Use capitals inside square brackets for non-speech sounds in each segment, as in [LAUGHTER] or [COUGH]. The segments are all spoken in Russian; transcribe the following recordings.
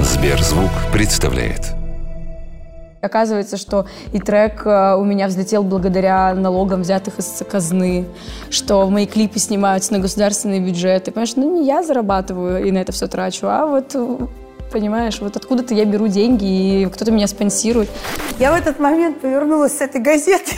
Сберзвук представляет. Оказывается, что и трек э, у меня взлетел благодаря налогам, взятых из казны, что мои клипы снимаются на государственные бюджеты. Понимаешь, ну не я зарабатываю и на это все трачу, а вот понимаешь, вот откуда-то я беру деньги, и кто-то меня спонсирует. Я в этот момент повернулась с этой газеты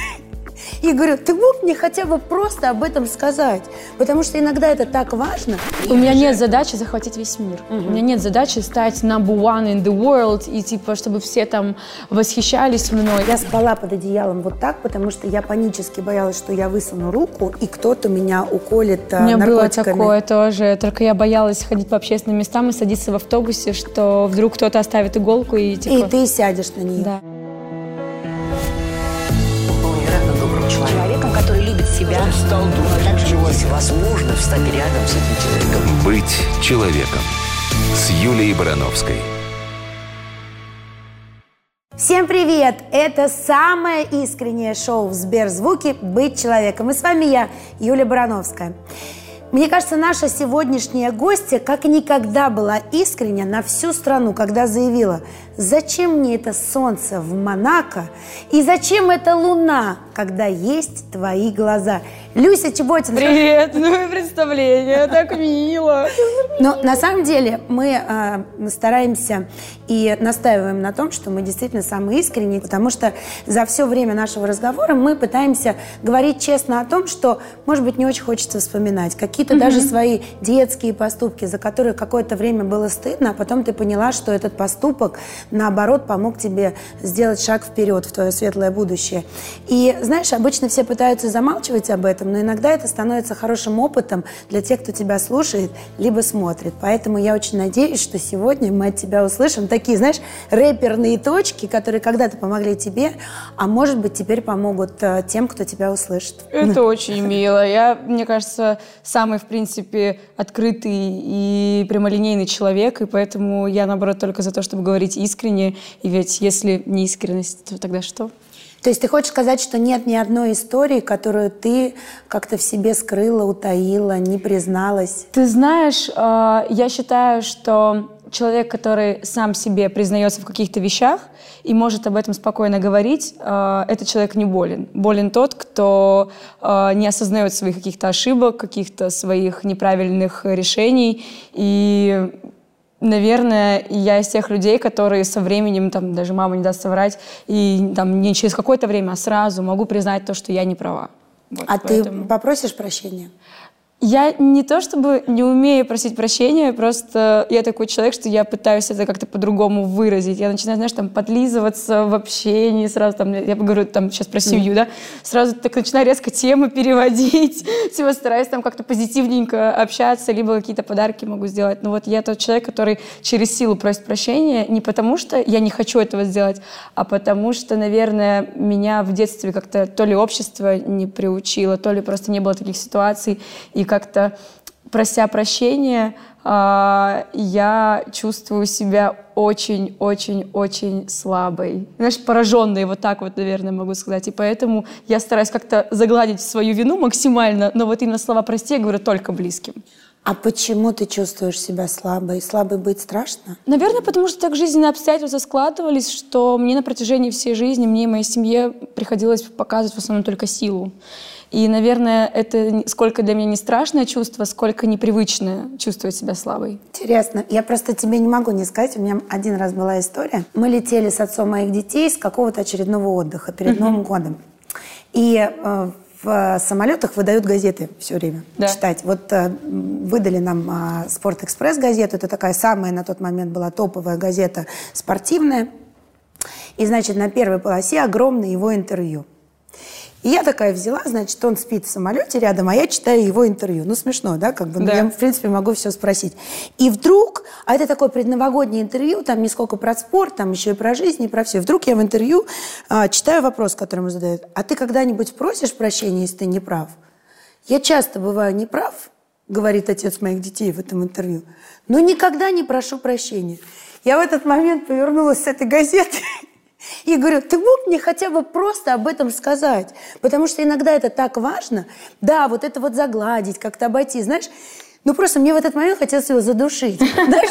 и говорю, ты мог мне хотя бы просто об этом сказать? Потому что иногда это так важно. У меня нет задачи захватить весь мир. Угу. У меня нет задачи стать number one in the world и типа, чтобы все там восхищались мной. Я спала под одеялом вот так, потому что я панически боялась, что я высуну руку, и кто-то меня уколет э, У меня наркотиками. было такое тоже. Только я боялась ходить по общественным местам и садиться в автобусе, что вдруг кто-то оставит иголку и типа... И ты сядешь на нее. Да. Себя. Стал думать, также возможно встать рядом с этим человеком. Быть человеком с Юлией Барановской. Всем привет! Это самое искреннее шоу в Сберзвуке «Быть человеком». И с вами я, Юлия Барановская. Мне кажется, наша сегодняшняя гостья как никогда была искрення на всю страну, когда заявила, зачем мне это солнце в Монако и зачем эта луна, когда есть твои глаза. Люся Чеботина. Привет, [LAUGHS] ну и представление, так мило. Но на самом деле мы э, стараемся и настаиваем на том, что мы действительно самые искренние, потому что за все время нашего разговора мы пытаемся говорить честно о том, что, может быть, не очень хочется вспоминать. Какие-то mm-hmm. даже свои детские поступки, за которые какое-то время было стыдно, а потом ты поняла, что этот поступок, наоборот, помог тебе сделать шаг вперед в твое светлое будущее. И знаешь, обычно все пытаются замалчивать об этом, но иногда это становится хорошим опытом для тех, кто тебя слушает, либо смотрит. Поэтому я очень надеюсь, что сегодня мы от тебя услышим такие, знаешь, рэперные точки, которые когда-то помогли тебе, а может быть, теперь помогут э, тем, кто тебя услышит. Это очень мило. Я, мне кажется, самый, в принципе, открытый и прямолинейный человек, и поэтому я, наоборот, только за то, чтобы говорить искренне. И ведь если не искренность, то тогда что? То есть ты хочешь сказать, что нет ни одной истории, которую ты как-то в себе скрыла, утаила, не призналась? Ты знаешь, э, я считаю, что человек, который сам себе признается в каких-то вещах и может об этом спокойно говорить, э, этот человек не болен. Болен тот, кто э, не осознает своих каких-то ошибок, каких-то своих неправильных решений и наверное, я из тех людей, которые со временем, там, даже мама не даст соврать, и там, не через какое-то время, а сразу могу признать то, что я не права. Вот, а поэтому... ты попросишь прощения? Я не то чтобы не умею просить прощения, просто я такой человек, что я пытаюсь это как-то по-другому выразить. Я начинаю, знаешь, там подлизываться в общении, сразу там, я говорю там сейчас про семью, mm. да, сразу так начинаю резко темы переводить, [LAUGHS] типа стараюсь там как-то позитивненько общаться, либо какие-то подарки могу сделать. Но вот я тот человек, который через силу просит прощения не потому, что я не хочу этого сделать, а потому что, наверное, меня в детстве как-то то ли общество не приучило, то ли просто не было таких ситуаций, и как-то, прося прощения, а, я чувствую себя очень-очень-очень слабой. Знаешь, пораженной, вот так вот, наверное, могу сказать. И поэтому я стараюсь как-то загладить свою вину максимально, но вот именно слова «прости» я говорю только близким. А почему ты чувствуешь себя слабой? Слабой быть страшно? Наверное, потому что так жизненные обстоятельства складывались, что мне на протяжении всей жизни, мне и моей семье приходилось показывать в основном только силу. И, наверное, это сколько для меня не страшное чувство, сколько непривычное чувствовать себя слабой. Интересно. Я просто тебе не могу не сказать. У меня один раз была история. Мы летели с отцом моих детей с какого-то очередного отдыха перед. Новым годом. И э, в самолетах выдают газеты все время да. читать. Вот э, выдали нам э, «Спорт-экспресс» газету. Это такая самая на тот момент была топовая газета спортивная. И, значит, на первой полосе огромное его интервью. И я такая взяла, значит, он спит в самолете рядом, а я читаю его интервью. Ну, смешно, да, как бы, ну, да. я, в принципе, могу все спросить. И вдруг, а это такое предновогоднее интервью, там не сколько про спорт, там еще и про жизнь, и про все. Вдруг я в интервью а, читаю вопрос, который ему задают. А ты когда-нибудь просишь прощения, если ты не прав? Я часто бываю неправ, говорит отец моих детей в этом интервью, но никогда не прошу прощения. Я в этот момент повернулась с этой газеты [LAUGHS] и говорю, ты мог мне хотя бы просто об этом сказать? Потому что иногда это так важно. Да, вот это вот загладить, как-то обойти, знаешь. Ну, просто мне в этот момент хотелось его задушить. [LAUGHS] Знаешь,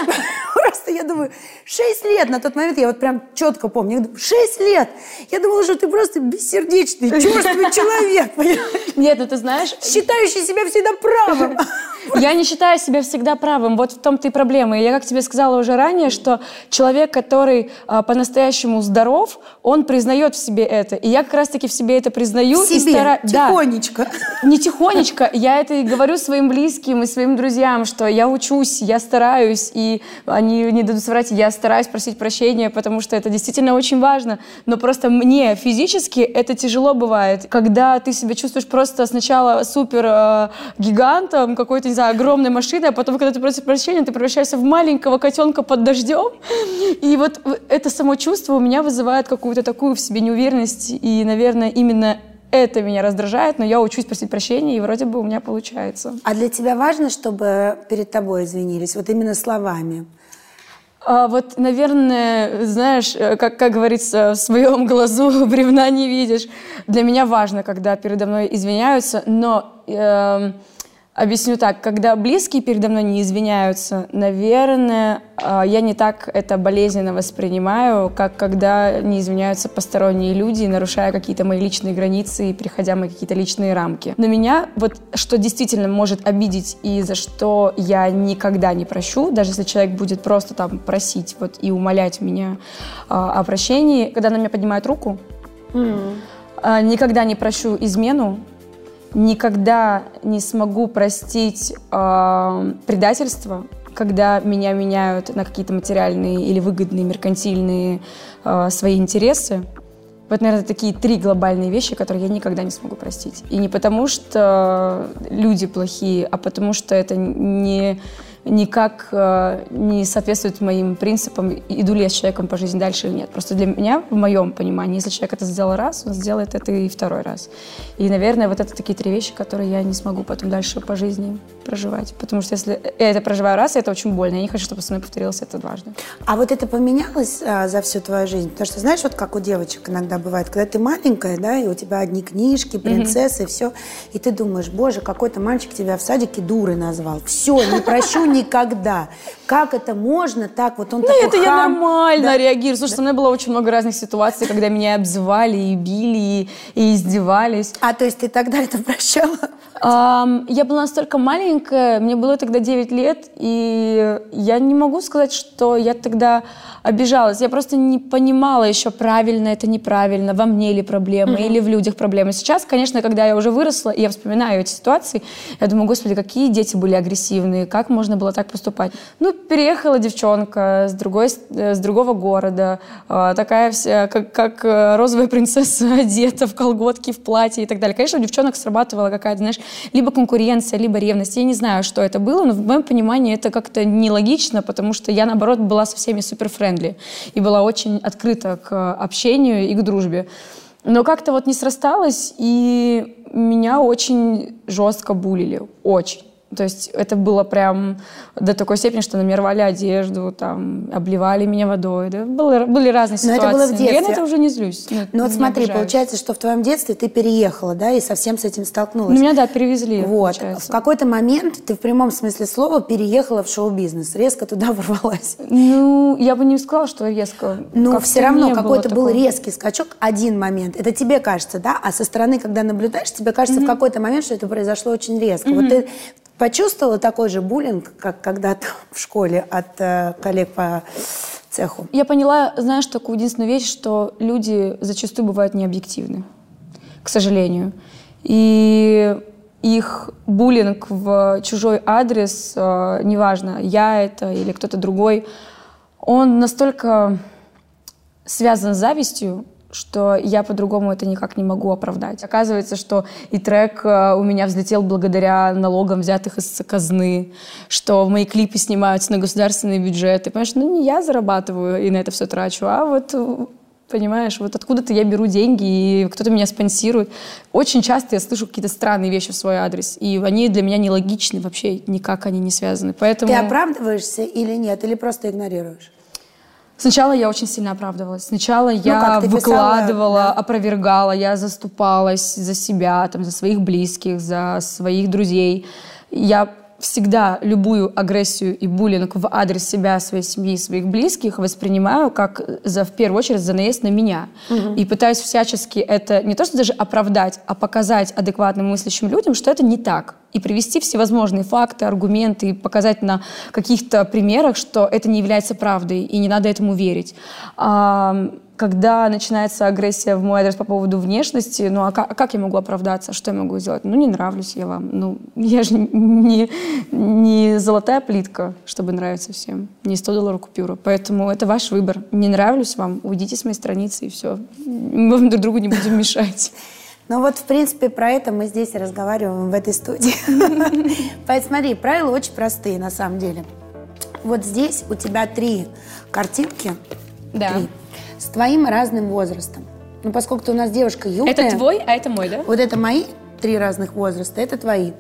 я думаю, 6 лет на тот момент, я вот прям четко помню, я думаю, 6 лет. Я думала, что ты просто бессердечный, [LAUGHS] черствый человек, понимаешь? Нет, ну ты знаешь, считающий себя всегда правым. [LAUGHS] Я не считаю себя всегда правым. Вот в том-то и проблема. И я, как тебе сказала уже ранее, что человек, который а, по-настоящему здоров, он признает в себе это. И я как раз-таки в себе это признаю. В себе, и стара... тихонечко. Да. Не тихонечко. Я это и говорю своим близким и своим друзьям, что я учусь, я стараюсь, и они не дадут соврать, я стараюсь просить прощения, потому что это действительно очень важно. Но просто мне физически это тяжело бывает. Когда ты себя чувствуешь просто сначала супер э, гигантом, какой-то не знаю, огромной машиной, а потом, когда ты просишь прощения, ты превращаешься в маленького котенка под дождем. И вот это само чувство у меня вызывает какую-то такую в себе неуверенность. И, наверное, именно это меня раздражает, но я учусь просить прощения, и вроде бы у меня получается. А для тебя важно, чтобы перед тобой извинились? Вот именно словами? А вот, наверное, знаешь, э, как, как говорится, в своем глазу [LAUGHS] бревна не видишь. Для меня важно, когда передо мной извиняются, но... Э, Объясню так, когда близкие передо мной не извиняются, наверное, а, я не так это болезненно воспринимаю, как когда не извиняются посторонние люди, нарушая какие-то мои личные границы и переходя мои какие-то личные рамки. Но меня вот что действительно может обидеть и за что я никогда не прощу, даже если человек будет просто там просить вот и умолять меня а, о прощении, когда на меня поднимает руку, mm. никогда не прощу измену, никогда не смогу простить э, предательство, когда меня меняют на какие-то материальные или выгодные, меркантильные э, свои интересы. Вот, наверное, такие три глобальные вещи, которые я никогда не смогу простить. И не потому, что люди плохие, а потому что это не никак э, не соответствует моим принципам, иду ли я с человеком по жизни дальше или нет. Просто для меня, в моем понимании, если человек это сделал раз, он сделает это и второй раз. И, наверное, вот это такие три вещи, которые я не смогу потом дальше по жизни проживать. Потому что если я это проживаю раз, это очень больно. Я не хочу, чтобы со мной повторилось это дважды. А вот это поменялось а, за всю твою жизнь? Потому что, знаешь, вот как у девочек иногда бывает, когда ты маленькая, да, и у тебя одни книжки, принцессы, mm-hmm. все, и ты думаешь, боже, какой-то мальчик тебя в садике дурой назвал. Все, не прощу никогда. Как это можно так? Вот он ну, такой это хам. я нормально да. реагирую. Слушай, да. со мной было очень много разных ситуаций, когда меня обзывали и били, и, и издевались. А, то есть ты тогда это прощала? Я была настолько маленькая, мне было тогда 9 лет, и я не могу сказать, что я тогда обижалась. Я просто не понимала еще, правильно это, неправильно, во мне ли проблемы mm-hmm. или в людях проблемы. Сейчас, конечно, когда я уже выросла, и я вспоминаю эти ситуации, я думаю, господи, какие дети были агрессивные, как можно было так поступать. Ну, переехала девчонка с, другой, с другого города, а, такая вся, как, как э, розовая [LAUGHS] принцесса одета в колготки, в платье и так далее. Конечно, у девчонок срабатывала какая-то, знаешь, либо конкуренция, либо ревность. Я не знаю, что это было, но в моем понимании это как-то нелогично, потому что я, наоборот, была со всеми супер френдли и была очень открыта к общению и к дружбе. Но как-то вот не срасталось, и меня очень жестко булили, очень. То есть это было прям до такой степени, что на меня рвали одежду, там, обливали меня водой. Да? Было, были разные ситуации. Но это было в детстве. я на это уже не злюсь. Нет, ну вот смотри, обижаюсь. получается, что в твоем детстве ты переехала, да, и совсем с этим столкнулась. Ну, меня, да, перевезли, Вот. Получается. В какой-то момент ты в прямом смысле слова переехала в шоу-бизнес, резко туда [LAUGHS] ворвалась. Ну, я бы не сказала, что резко. Но все равно какой-то был резкий скачок, один момент. Это тебе кажется, да? А со стороны, когда наблюдаешь, тебе кажется mm-hmm. в какой-то момент, что это произошло очень резко. Mm-hmm. Вот ты Почувствовала такой же буллинг, как когда-то в школе от э, коллег по цеху? Я поняла, знаешь, такую единственную вещь, что люди зачастую бывают необъективны, к сожалению. И их буллинг в чужой адрес, э, неважно, я это или кто-то другой, он настолько связан с завистью, что я по-другому это никак не могу оправдать. Оказывается, что и трек э, у меня взлетел благодаря налогам, взятых из казны, что мои клипы снимаются на государственные бюджеты. Понимаешь, ну не я зарабатываю и на это все трачу, а вот э, понимаешь, вот откуда-то я беру деньги, и кто-то меня спонсирует. Очень часто я слышу какие-то странные вещи в свой адрес, и они для меня нелогичны вообще, никак они не связаны. Поэтому... Ты оправдываешься или нет, или просто игнорируешь? Сначала я очень сильно оправдывалась. Сначала ну, я выкладывала, писала, да? опровергала, я заступалась за себя, там, за своих близких, за своих друзей. Я всегда любую агрессию и буллинг в адрес себя, своей семьи, своих близких воспринимаю как за, в первую очередь за наезд на меня. И пытаюсь всячески это не то, что даже оправдать, а показать адекватным мыслящим людям, что это не так. И привести всевозможные факты, аргументы, и показать на каких-то примерах, что это не является правдой, и не надо этому верить. Когда начинается агрессия в мой адрес по поводу внешности, ну а как, а как я могу оправдаться? Что я могу сделать? Ну, не нравлюсь я вам. Ну, я же не, не золотая плитка, чтобы нравиться всем. Не 100 долларов купюра. Поэтому это ваш выбор. Не нравлюсь вам, уйдите с моей страницы, и все. Мы друг другу не будем мешать. Ну вот, в принципе, про это мы здесь разговариваем в этой студии. [LAUGHS] Поэтому смотри, правила очень простые на самом деле. Вот здесь у тебя три картинки. Да. Три с твоим разным возрастом. Ну, поскольку ты у нас девушка юная... Это твой, а это мой, да? Вот это мои три разных возраста, это твои.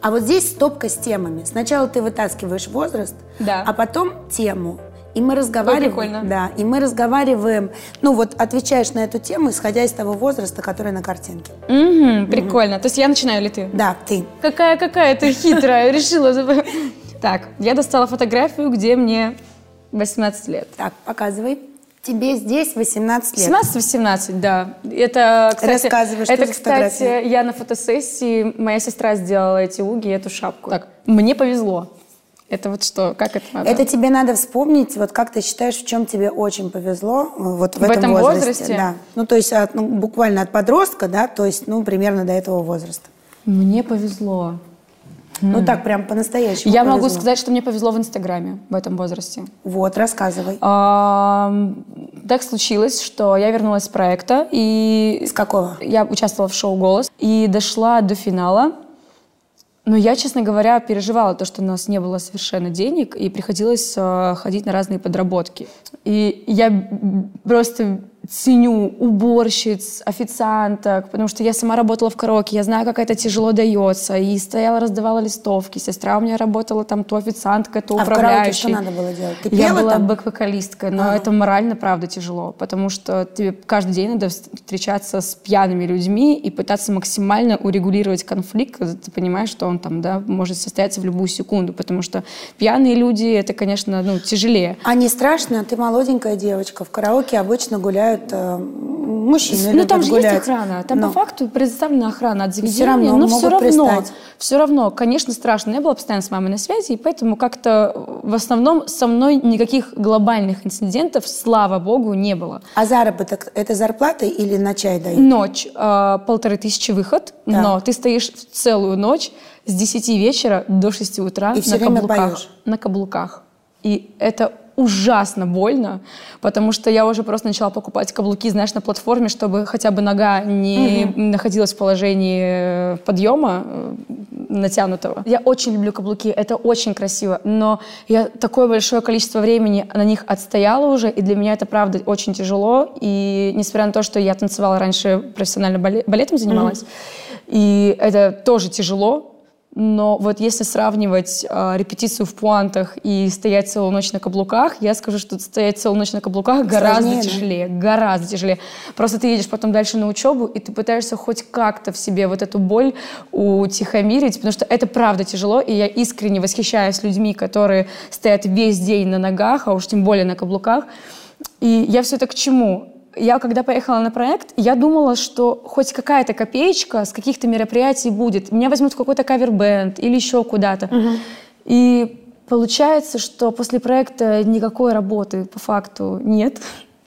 А вот здесь стопка с темами. Сначала ты вытаскиваешь возраст, да. а потом тему. И мы разговариваем, прикольно. да, и мы разговариваем, ну вот отвечаешь на эту тему, исходя из того возраста, который на картинке. Угу, прикольно. То есть я начинаю или ты? Да, ты. Какая какая ты хитрая, [LAUGHS] решила. Так, я достала фотографию, где мне 18 лет. Так, показывай. Тебе здесь 18 лет. 17-18, да. Это, кстати, Рассказывай, что это, за кстати, я на фотосессии, моя сестра сделала эти уги и эту шапку. Так, мне повезло. Это вот что, как это надо? Это тебе надо вспомнить, вот как ты считаешь, в чем тебе очень повезло вот в, В этом, этом возрасте. возрасте? Да. Ну, то есть от, ну, буквально от подростка, да, то есть, ну, примерно до этого возраста. Мне повезло. Ну, так прям по-настоящему Я могу сказать, что мне повезло в Инстаграме в этом возрасте. Вот, рассказывай. А, так случилось, что я вернулась с проекта и С какого? я участвовала в шоу «Голос» и дошла до финала. Но я, честно говоря, переживала то, что у нас не было совершенно денег, и приходилось э, ходить на разные подработки. И я просто ценю уборщиц, официанток, потому что я сама работала в караоке, я знаю, как это тяжело дается. И стояла, раздавала листовки. Сестра у меня работала там то официанткой, то А в караоке что надо было делать? Ты Я пела была там? бэк-вокалисткой, но Ага. это морально, правда, тяжело, потому что тебе каждый день надо встречаться с пьяными людьми и пытаться максимально урегулировать конфликт, когда ты понимаешь, что он там, да, может состояться в любую секунду, потому что пьяные люди, это, конечно, ну, тяжелее. А не страшно? Ты молоденькая девочка. В караоке обычно гуляют э, мужчины. ну, любят там же гулять. есть охрана. Там Но. по факту предоставлена охрана от заведения. равно но все равно, пристать. все равно, конечно, страшно. Я была постоянно с мамой на связи, и поэтому как-то в основном со мной никаких глобальных инцидентов, слава богу, не было. А заработок – это зарплата или на чай дают? Ночь, э, полторы тысячи выход, Да. но ты стоишь целую ночь с 10 вечера до 6 утра И на каблуках. поешь? На каблуках. И это ужасно больно, потому что я уже просто начала покупать каблуки, знаешь, на платформе, чтобы хотя бы нога не находилась в положении э, подъема э, натянутого. Я очень люблю каблуки, это очень красиво, но я такое большое количество времени на них отстояла уже, и для меня это, правда, очень тяжело. И несмотря на то, что я танцевала раньше профессионально бале- балетом занималась, и это тоже тяжело, но вот если сравнивать а, репетицию в пуантах и стоять целую ночь на каблуках, я скажу, что стоять целую ночь на каблуках гораздо Сложнее, да? тяжелее, гораздо тяжелее. Просто ты едешь потом дальше на учебу, и ты пытаешься хоть как-то в себе вот эту боль утихомирить, потому что это правда тяжело, и я искренне восхищаюсь людьми, которые стоят весь день на ногах, а уж тем более на каблуках. И я все это к чему? Я, когда поехала на проект, я думала, что хоть какая-то копеечка с каких-то мероприятий будет. Меня возьмут в какой-то кавер-бенд или еще куда-то. И получается, что после проекта никакой работы по факту нет.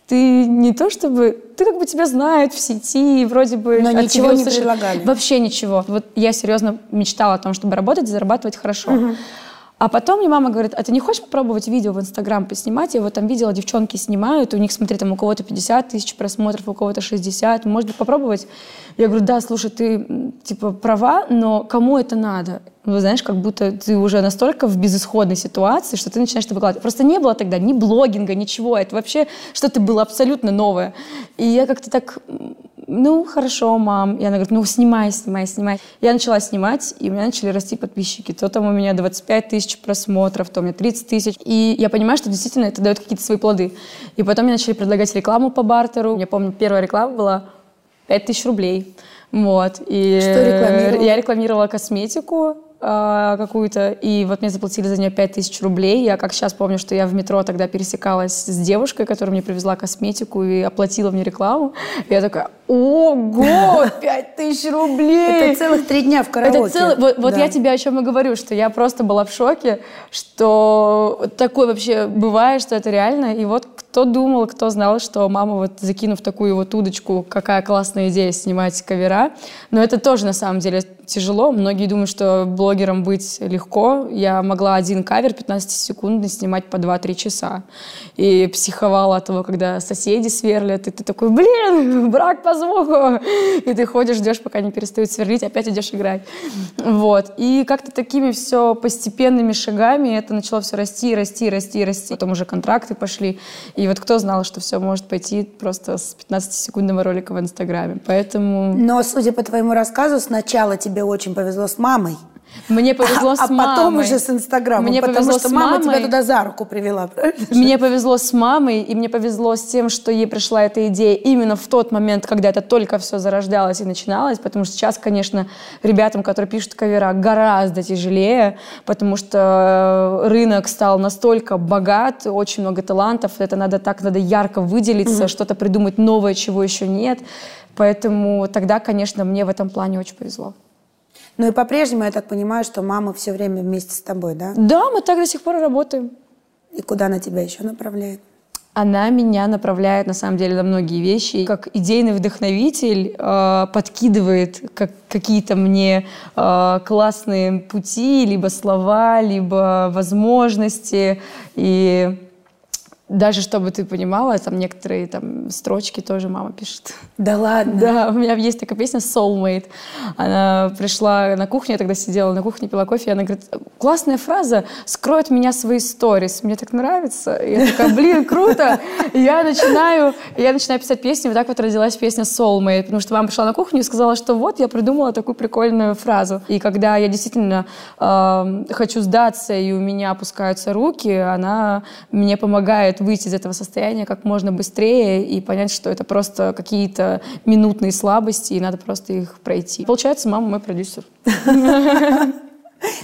Ты не то чтобы... Ты как бы тебя знают в сети, вроде бы... Но ничего не услышат. предлагали. Вообще ничего. Вот я серьезно мечтала о том, чтобы работать и зарабатывать хорошо. А потом мне мама говорит, а ты не хочешь попробовать видео в Инстаграм поснимать? Я вот там видела, девчонки снимают, у них, смотри, там у кого-то 50 тысяч просмотров, у кого-то 60. Может быть, попробовать? Я говорю, да, слушай, ты, типа, права, но кому это надо? Ну, знаешь, как будто ты уже настолько в безысходной ситуации, что ты начинаешь это выкладывать. Просто не было тогда ни блогинга, ничего. Это вообще что-то было абсолютно новое. И я как-то так, ну, хорошо, мам. И она говорит, ну, снимай, снимай, снимай. Я начала снимать, и у меня начали расти подписчики. То там у меня 25 тысяч просмотров, то у меня 30 тысяч. И я понимаю, что действительно это дает какие-то свои плоды. И потом мне начали предлагать рекламу по бартеру. Я помню, первая реклама была 5 тысяч рублей. Вот. И Что рекламировала? Я рекламировала косметику, э, какую-то, и вот мне заплатили за нее 5000 рублей. Я как сейчас помню, что я в метро тогда пересекалась с девушкой, которая мне привезла косметику и оплатила мне рекламу. И я такая, ого, [LAUGHS] 5000 рублей! Это целых три дня в караоке. Это целый, вот, вот Да. я тебе о чем и говорю, что я просто была в шоке, что такое вообще бывает, что это реально. И вот кто думал, кто знал, что мама вот закинув такую вот удочку, какая классная идея снимать кавера. Но это тоже на самом деле тяжело. Многие думают, что блогером быть легко. Я могла один кавер 15-секундный снимать по 2-3 часа. И психовала от того, когда соседи сверлят, и ты такой, блин, [LAUGHS] брак по звуку. И ты ходишь, ждешь, пока не перестают сверлить, опять идешь играть. Вот. И как-то такими все постепенными шагами это начало все расти, расти, расти, расти. Потом уже контракты пошли. И вот кто знал, что все может пойти просто с 15-секундного ролика в Инстаграме. Поэтому Но, судя по твоему рассказу, сначала тебе очень повезло с мамой. Мне повезло а, с а мамой. потом уже с Инстаграмом. Мне потому повезло что с мама тебя мамой. туда за руку привела, правильно? Мне повезло с мамой, и мне повезло с тем, что ей пришла эта идея именно в тот момент, когда это только все зарождалось и начиналось, потому что сейчас, конечно, ребятам, которые пишут кавера, гораздо тяжелее, потому что э, рынок стал настолько богат, очень много талантов, это надо так, надо ярко выделиться, что-то придумать новое, чего еще нет. Поэтому тогда, конечно, мне в этом плане очень повезло. Ну и по-прежнему, я так понимаю, что мама все время вместе с тобой, да? Да, мы так до сих пор работаем. И куда она тебя еще направляет? Она меня направляет, на самом деле, на многие вещи. Как идейный вдохновитель э, подкидывает как, какие-то мне э, классные пути, либо слова, либо возможности. И даже чтобы ты понимала, там некоторые там строчки тоже мама пишет. Да ладно? Да, у меня есть такая песня Soulmate. Она пришла на кухню, я тогда сидела на кухне, пила кофе, и она говорит, классная фраза, скроет меня свои сторис. Мне так нравится. И я такая, блин, круто. И я начинаю, я начинаю писать песню, вот так вот родилась песня Soulmate, потому что мама пришла на кухню и сказала, что вот, я придумала такую прикольную фразу. И когда я действительно э, хочу сдаться, и у меня опускаются руки, она мне помогает выйти из этого состояния как можно быстрее и понять, что это просто какие-то минутные слабости, и надо просто их пройти. Получается, мама мой продюсер.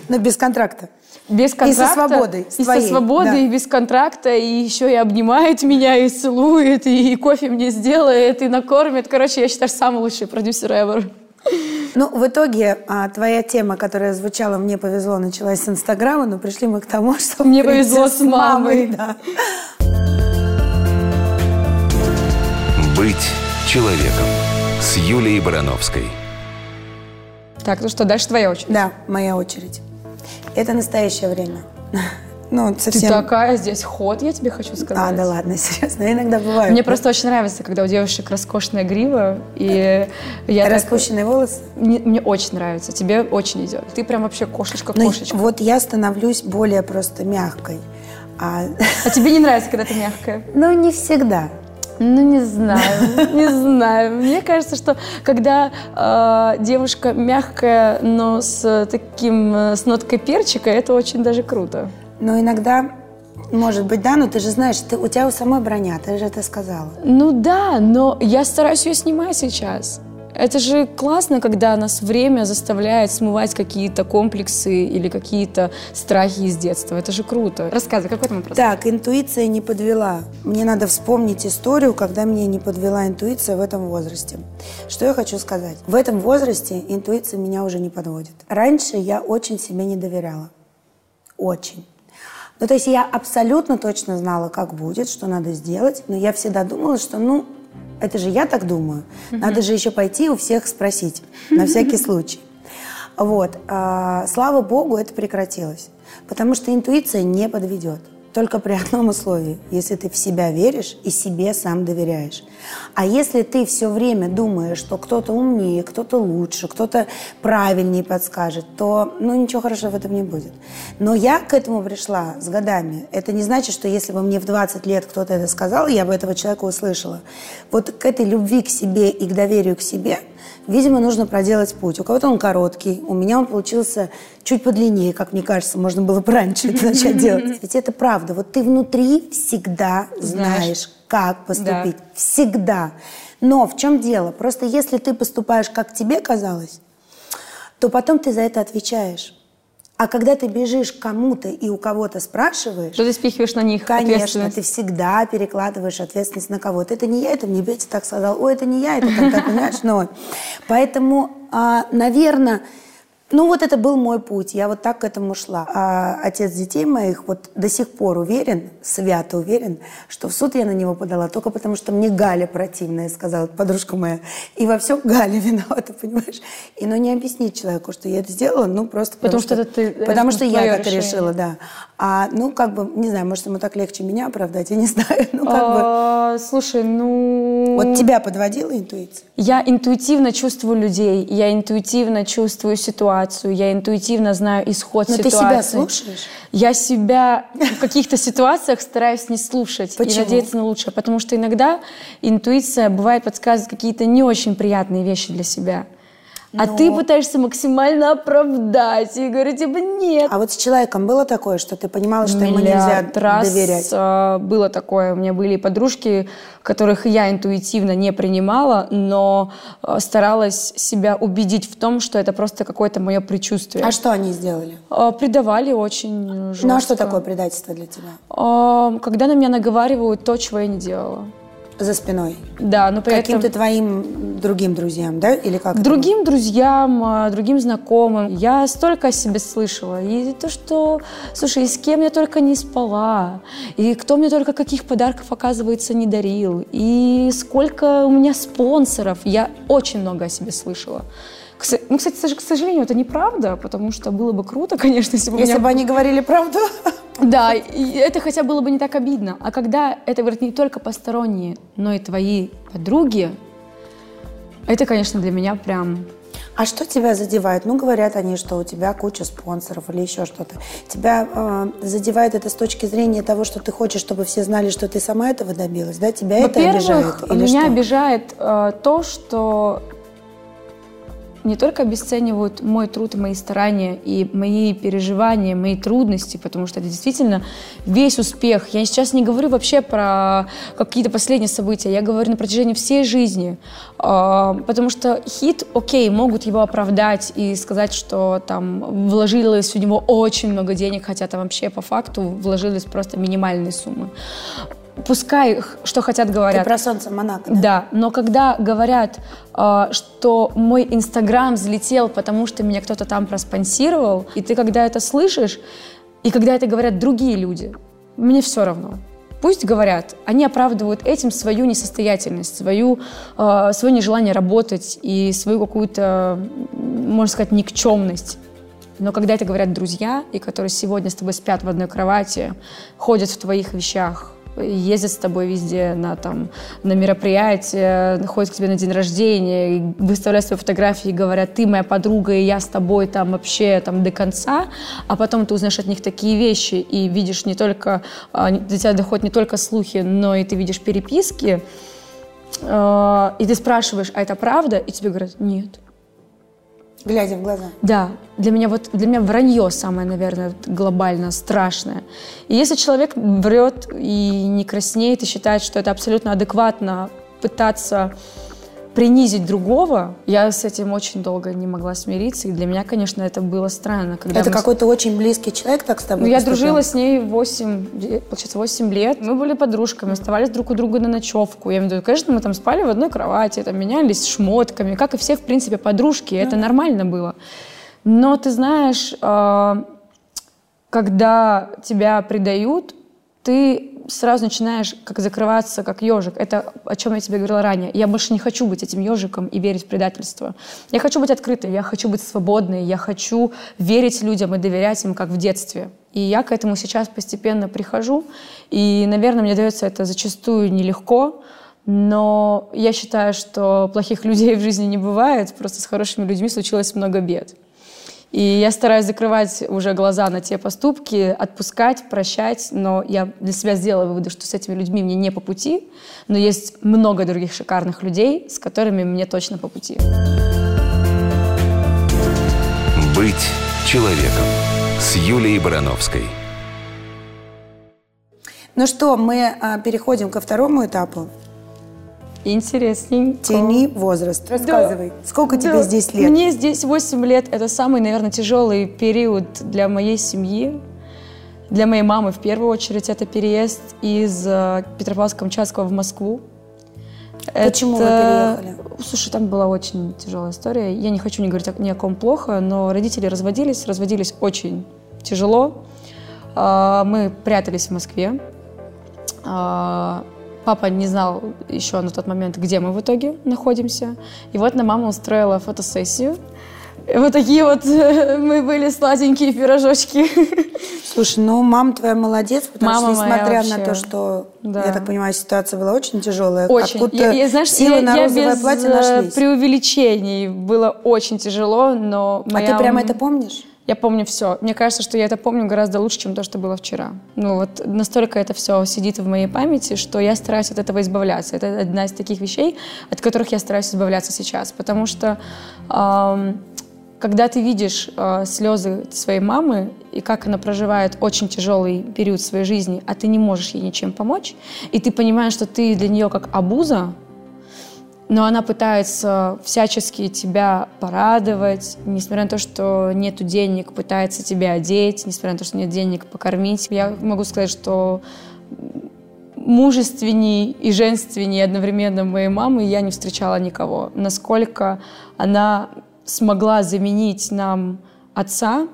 Но без контракта. Без контракта. И со свободой, И твоей, со свободой, да. и без контракта, и еще и обнимает меня, и целует, и кофе мне сделает, и накормит. Короче, я считаю, самый лучший продюсер ever. Ну, в итоге, а, твоя тема, которая звучала «Мне повезло», началась с Инстаграма, но пришли мы к тому, [LAUGHS] что... Мне повезло с мамой. да. «Быть человеком» с Юлией Барановской. Так, ну что, дальше твоя очередь. Да, моя очередь. Это настоящее время. [LAUGHS] Ну, Ты совсем... такая здесь ход, я тебе хочу сказать. А, да ладно, [LAUGHS] серьезно, иногда бывает. Мне просто очень нравится, когда у девушек роскошная грива, и я так- Распущенные волосы. Мне, мне очень нравится, тебе очень идет. Ты прям вообще кошечка, Ну, кошечка. вот я становлюсь более просто мягкой. А, А тебе не нравится, когда ты мягкая? [LAUGHS] ну, не всегда. Ну, не знаю, [LAUGHS] не знаю. Мне кажется, что когда э, девушка мягкая, но с таким, э, с ноткой перчика, это очень даже круто. Но иногда, может быть, да, но ты же знаешь, ты, у тебя у самой броня, ты же это сказала. Ну да, но я стараюсь ее снимать сейчас. Это же классно, когда нас время заставляет смывать какие-то комплексы или какие-то страхи из детства. Это же круто. Рассказывай, какой там вопрос? Так, интуиция не подвела. Мне надо вспомнить историю, когда меня не подвела интуиция в этом возрасте. Что я хочу сказать? В этом возрасте интуиция меня уже не подводит. Раньше я очень себе не доверяла. Очень. Ну, то есть я абсолютно точно знала, как будет, что надо сделать, но я всегда думала, что, ну, это же я так думаю. Надо же еще пойти у всех спросить, на всякий случай. Вот. а, слава богу, это прекратилось. Потому что интуиция не подведет. Только при одном условии, если ты в себя веришь и себе сам доверяешь. А если ты все время думаешь, что кто-то умнее, кто-то лучше, кто-то правильнее подскажет, то ну, ничего хорошего в этом не будет. Но я к этому пришла с годами. Это не значит, что если бы мне в 20 лет кто-то это сказал, я бы этого человека услышала. Вот к этой любви к себе и к доверию к себе – Видимо, нужно проделать путь. У кого-то он короткий, у меня он получился чуть подлиннее, как мне кажется, можно было бы раньше это начать делать. Ведь это правда. Вот ты внутри всегда знаешь, как поступить. Всегда. Но в чем дело? Просто если ты поступаешь, как тебе казалось, то потом ты за это отвечаешь. А когда ты бежишь к кому-то и у кого-то спрашиваешь, Что ты спихиваешь на них Конечно, ответственность? ты всегда перекладываешь ответственность на кого-то. Это не я, это мне Петя так сказал. Ой, это не я, это так, понимаешь? Но, поэтому, а, наверное, ну вот это был мой путь, я вот так к этому шла. А отец детей моих вот до сих пор уверен, свято уверен, что в суд я на него подала только потому, что мне Галя противная сказала, подружка моя. И во всем Галя [LAUGHS] виновата, понимаешь? И ну не объяснить человеку, что я это сделала, ну просто Потому что это ты- Потому что я так решение. решила, да. А, ну, как бы, не знаю, может, ему так легче меня оправдать, я не [LAUGHS] знаю. Ну, как бы, А, Слушай, ну... вот тебя подводила интуиция? Я интуитивно чувствую людей, я интуитивно чувствую ситуацию, я интуитивно знаю исход Но ты ситуации. себя слушаешь? Я себя в каких-то ситуациях стараюсь не слушать Почему? и надеяться на лучшее, потому что иногда интуиция бывает подсказывает какие-то не очень приятные вещи для себя. А Но- ты пытаешься максимально оправдать и говорить, типа, нет. А вот с человеком было такое, что ты понимала, что ему нельзя Миллиард раз доверять? а, было такое. У меня были подружки, которых я интуитивно не принимала, но а, старалась себя убедить в том, что это просто какое-то мое предчувствие. А что они сделали? А, Предавали очень жестко. Ну, а что такое предательство для тебя? А, Когда на меня наговаривают то, чего я не делала. За спиной? Да, но при этом... Каким-то твоим другим друзьям, да? Или как? это Другим друзьям, а, другим знакомым. Я столько о себе слышала. И то, что, слушай, и с кем я только не спала, и кто мне только каких подарков, оказывается, не дарил, и сколько у меня спонсоров. Я очень много о себе слышала. Ну, кстати, к сожалению, это неправда, потому что было бы круто, [LAUGHS] конечно, если бы Если меня бы они говорили правду. да, и это хотя было бы не так обидно. А когда это говорят не только посторонние, но и твои подруги, это, конечно, для меня прям... А что тебя задевает? Ну, говорят они, что у тебя куча спонсоров или еще что-то. Тебя э, задевает это с точки зрения того, что ты хочешь, чтобы все знали, что ты сама этого добилась, да? Тебя это обижает? Во-первых, меня что? обижает э, то, что не только обесценивают мой труд мои старания, и мои переживания, мои трудности, потому что это действительно весь успех. Я сейчас не говорю вообще про какие-то последние события, я говорю на протяжении всей жизни. А, Потому что хит, окей, могут его оправдать и сказать, что там вложилось в него очень много денег, хотя там вообще по факту вложились просто минимальные суммы. Пускай что хотят, Ты говорят. про солнце Монако, да? Да, но когда говорят, э, что мой Инстаграм взлетел, потому что меня кто-то там проспонсировал, и ты когда это слышишь, и когда это говорят другие люди, мне все равно. Пусть говорят, они оправдывают этим свою несостоятельность, свою, э, свое нежелание работать и свою какую-то, можно сказать, никчемность. Но когда это говорят друзья, и которые сегодня с тобой спят в одной кровати, ходят в твоих вещах, ездят с тобой везде на, там, на мероприятия, ходят к тебе на день рождения, выставляют свои фотографии и говорят, ты моя подруга, и я с тобой там вообще там до конца, а потом ты узнаешь от них такие вещи и видишь не только, а, до тебя доходят не только слухи, но и ты видишь переписки, э, и ты спрашиваешь, а это правда? И тебе говорят, нет. Глядя в глаза. Да, для меня вот для меня вранье самое, наверное, глобально страшное. И если человек врет и не краснеет и считает, что это абсолютно адекватно пытаться принизить другого, я с этим очень долго не могла смириться, и для меня, конечно, это было странно. Когда Это мы какой-то очень близкий человек так с тобой ну, я поступил? дружила с ней 8, лет, получается, 8 лет. Мы были подружками, оставались друг у друга на ночевку. Я имею в виду, конечно, мы там спали в одной кровати, там менялись шмотками, как и все, в принципе, подружки. Это нормально было. Но ты знаешь, э, когда тебя предают, ты сразу начинаешь как закрываться, как ежик. Это о чем я тебе говорила ранее. Я больше не хочу быть этим ежиком и верить в предательство. Я хочу быть открытой, я хочу быть свободной, я хочу верить людям и доверять им, как в детстве. И я к этому сейчас постепенно прихожу. И, наверное, мне дается это зачастую нелегко, но я считаю, что плохих [LAUGHS] людей в жизни не бывает, просто с хорошими людьми случилось много бед. И я стараюсь закрывать уже глаза на те поступки, отпускать, прощать, но я для себя сделала выводы, что с этими людьми мне не по пути, но есть много других шикарных людей, с которыми мне точно по пути. Быть человеком с Юлией Барановской. Ну что, мы а, переходим ко второму этапу. Интересненько. Тяни возраст. Рассказывай. Сколько тебе Да, здесь лет? Мне здесь 8 лет. Это самый, наверное, тяжелый период для моей семьи. Для моей мамы в первую очередь это переезд из э, Петропавловска-Камчатского в Москву. Почему вы Это- переехали? Слушай, там была очень тяжелая история. Я не хочу не говорить ни о ком плохо, но родители разводились, разводились очень тяжело. А, Мы прятались в Москве. А, Папа не знал еще на тот момент, где мы в итоге находимся. И вот на мама устроила фотосессию. И вот такие вот мы были сладенькие пирожочки. Слушай, ну мама твоя молодец, потому Мама что несмотря на то, что, Да. я так понимаю, ситуация была очень тяжелая, Очень. откуда Я- я, знаешь, силы я, на я розовое без платье э, нашлись. преувеличений. Было очень тяжело, но А моя ты прямо это помнишь? Я помню все. Мне кажется, что я это помню гораздо лучше, чем то, что было вчера. Ну вот настолько это все сидит в моей памяти, что я стараюсь от этого избавляться. Это одна из таких вещей, от которых я стараюсь избавляться сейчас. Потому что ам, когда ты видишь э, слезы своей мамы и как она проживает очень тяжелый период своей жизни, а ты не можешь ей ничем помочь, и ты понимаешь, что ты для нее как обуза, но она пытается всячески тебя порадовать, несмотря на то, что нету денег, пытается тебя одеть, несмотря на то, что нет денег покормить. Я могу сказать, что мужественней и женственней одновременно моей мамы я не встречала никого. Насколько она смогла заменить нам отца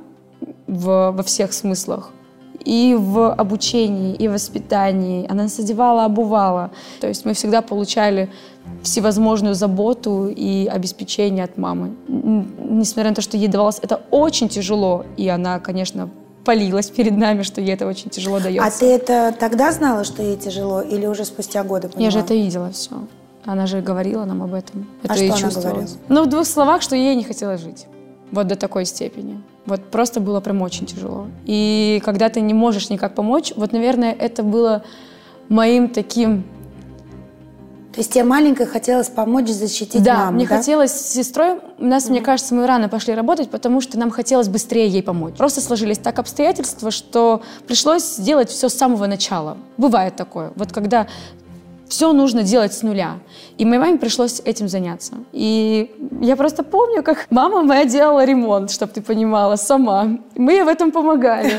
в- во всех смыслах. И в обучении, и в воспитании. Она нас одевала, обувала. То есть мы всегда получали всевозможную заботу и обеспечение от мамы. Несмотря на то, что ей давалось это очень тяжело, и она, конечно, палилась перед нами, что ей это очень тяжело дается. А ты это тогда знала, что ей тяжело, или уже спустя годы поняла? Я же это видела все. Она же говорила нам об этом. А Это ей что она говорила? Ну, в двух словах, что ей не хотелось жить. Вот до такой степени. Вот просто было прям очень тяжело. И когда ты не можешь никак помочь, вот, наверное, это было моим таким... То есть тебе маленькой хотелось помочь защитить да, маму, мне да? хотелось с сестрой, у нас, мне кажется, мы рано пошли работать, потому что нам хотелось быстрее ей помочь. Просто сложились так обстоятельства, что пришлось сделать все с самого начала. Бывает такое. Вот когда все нужно делать с нуля. И моей маме пришлось этим заняться. И я просто помню, как [LAUGHS] мама моя делала ремонт, чтобы ты понимала, сама. Мы ей в этом помогали.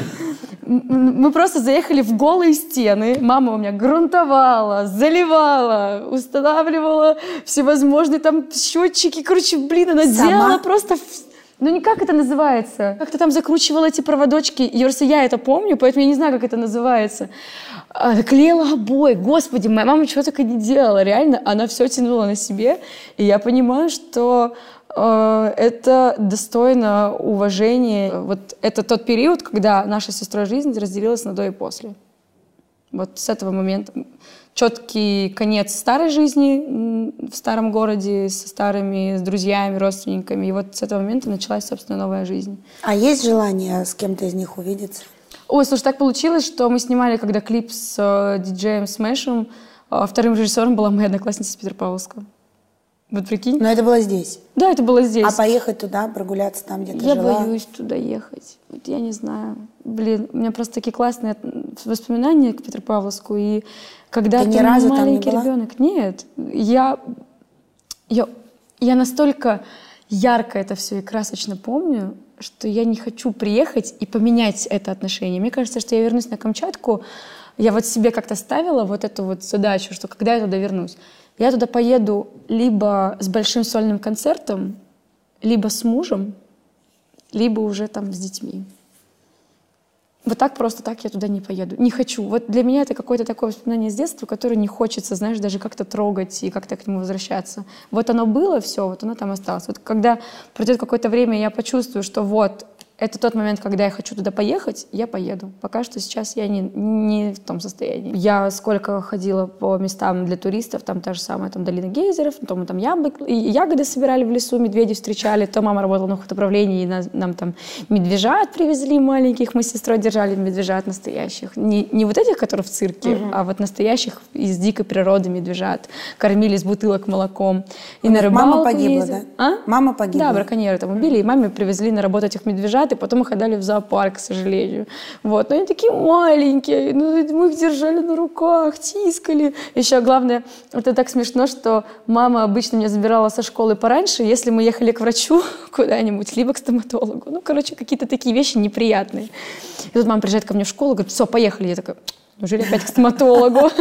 Мы просто заехали в голые стены. Мама у меня грунтовала, заливала, устанавливала всевозможные там счетчики. Короче, блин, она Сама? делала просто... Ну, не как это называется. Как-то там закручивала эти проводочки. И просто я это помню, поэтому я не знаю, как это называется. А, клеила обои. Господи, моя мама чего только не делала. Реально, она все тянула на себе. И я понимаю, что э, это достойно уважения. Вот это тот период, когда наша с сестрой жизнь разделилась на до и после. Вот с этого момента четкий конец старой жизни в старом городе со старыми, с друзьями, родственниками. И вот с этого момента началась, собственно, новая жизнь. А есть желание с кем-то из них увидеться? Ой, слушай, так получилось, что мы снимали, когда клип с э, диджеем Смэшем, а вторым режиссером была моя одноклассница из Петропавловска. Вот прикинь. Но это было здесь. Да, это было здесь. А поехать туда, прогуляться там, где ты Я жила? боюсь туда ехать. Вот я не знаю. Блин, у меня просто такие классные воспоминания к Петропавловску. И когда Ты ты, ни разу там не маленький была? ребенок. Нет. Я, я, я настолько ярко это все и красочно помню, что я не хочу приехать и поменять это отношение. Мне кажется, что я вернусь на Камчатку. Я вот себе как-то ставила вот эту вот задачу, что когда я туда вернусь, я туда поеду либо с большим сольным концертом, либо с мужем, либо уже там с детьми. Вот так просто так я туда не поеду. Не хочу. Вот для меня это какое-то такое воспоминание с детства, которое не хочется, знаешь, даже как-то трогать и как-то к нему возвращаться. Вот оно было, все, вот оно там осталось. Вот когда пройдет какое-то время, я почувствую, что вот это тот момент, когда я хочу туда поехать, я поеду. Пока что сейчас я не, не в том состоянии. Я сколько ходила по местам для туристов, там та же самая там, долина гейзеров, то мы там яблок, и ягоды собирали в лесу, медведей встречали, то мама работала на управлении, и нас- нам там медвежат привезли маленьких, мы с сестрой держали медвежат настоящих. Не, не вот этих, которые в цирке, а вот настоящих из дикой природы медвежат. Кормили из бутылок молоком. И на них мама рыбалку погибла, ездили. да? А? Мама погибла. Да, браконьеры там убили, и маме привезли на работу этих медвежат, котят, и потом их отдали в зоопарк, к сожалению. Вот. Но они такие маленькие, ну, мы их держали на руках, тискали. Еще главное, это так смешно, что мама обычно меня забирала со школы пораньше, если мы ехали к врачу [LAUGHS] куда-нибудь, либо к стоматологу. Ну, короче, какие-то такие вещи неприятные. И тут мама приезжает ко мне в школу, говорит, все, поехали. Я такая, Неужели опять к стоматологу? [LAUGHS]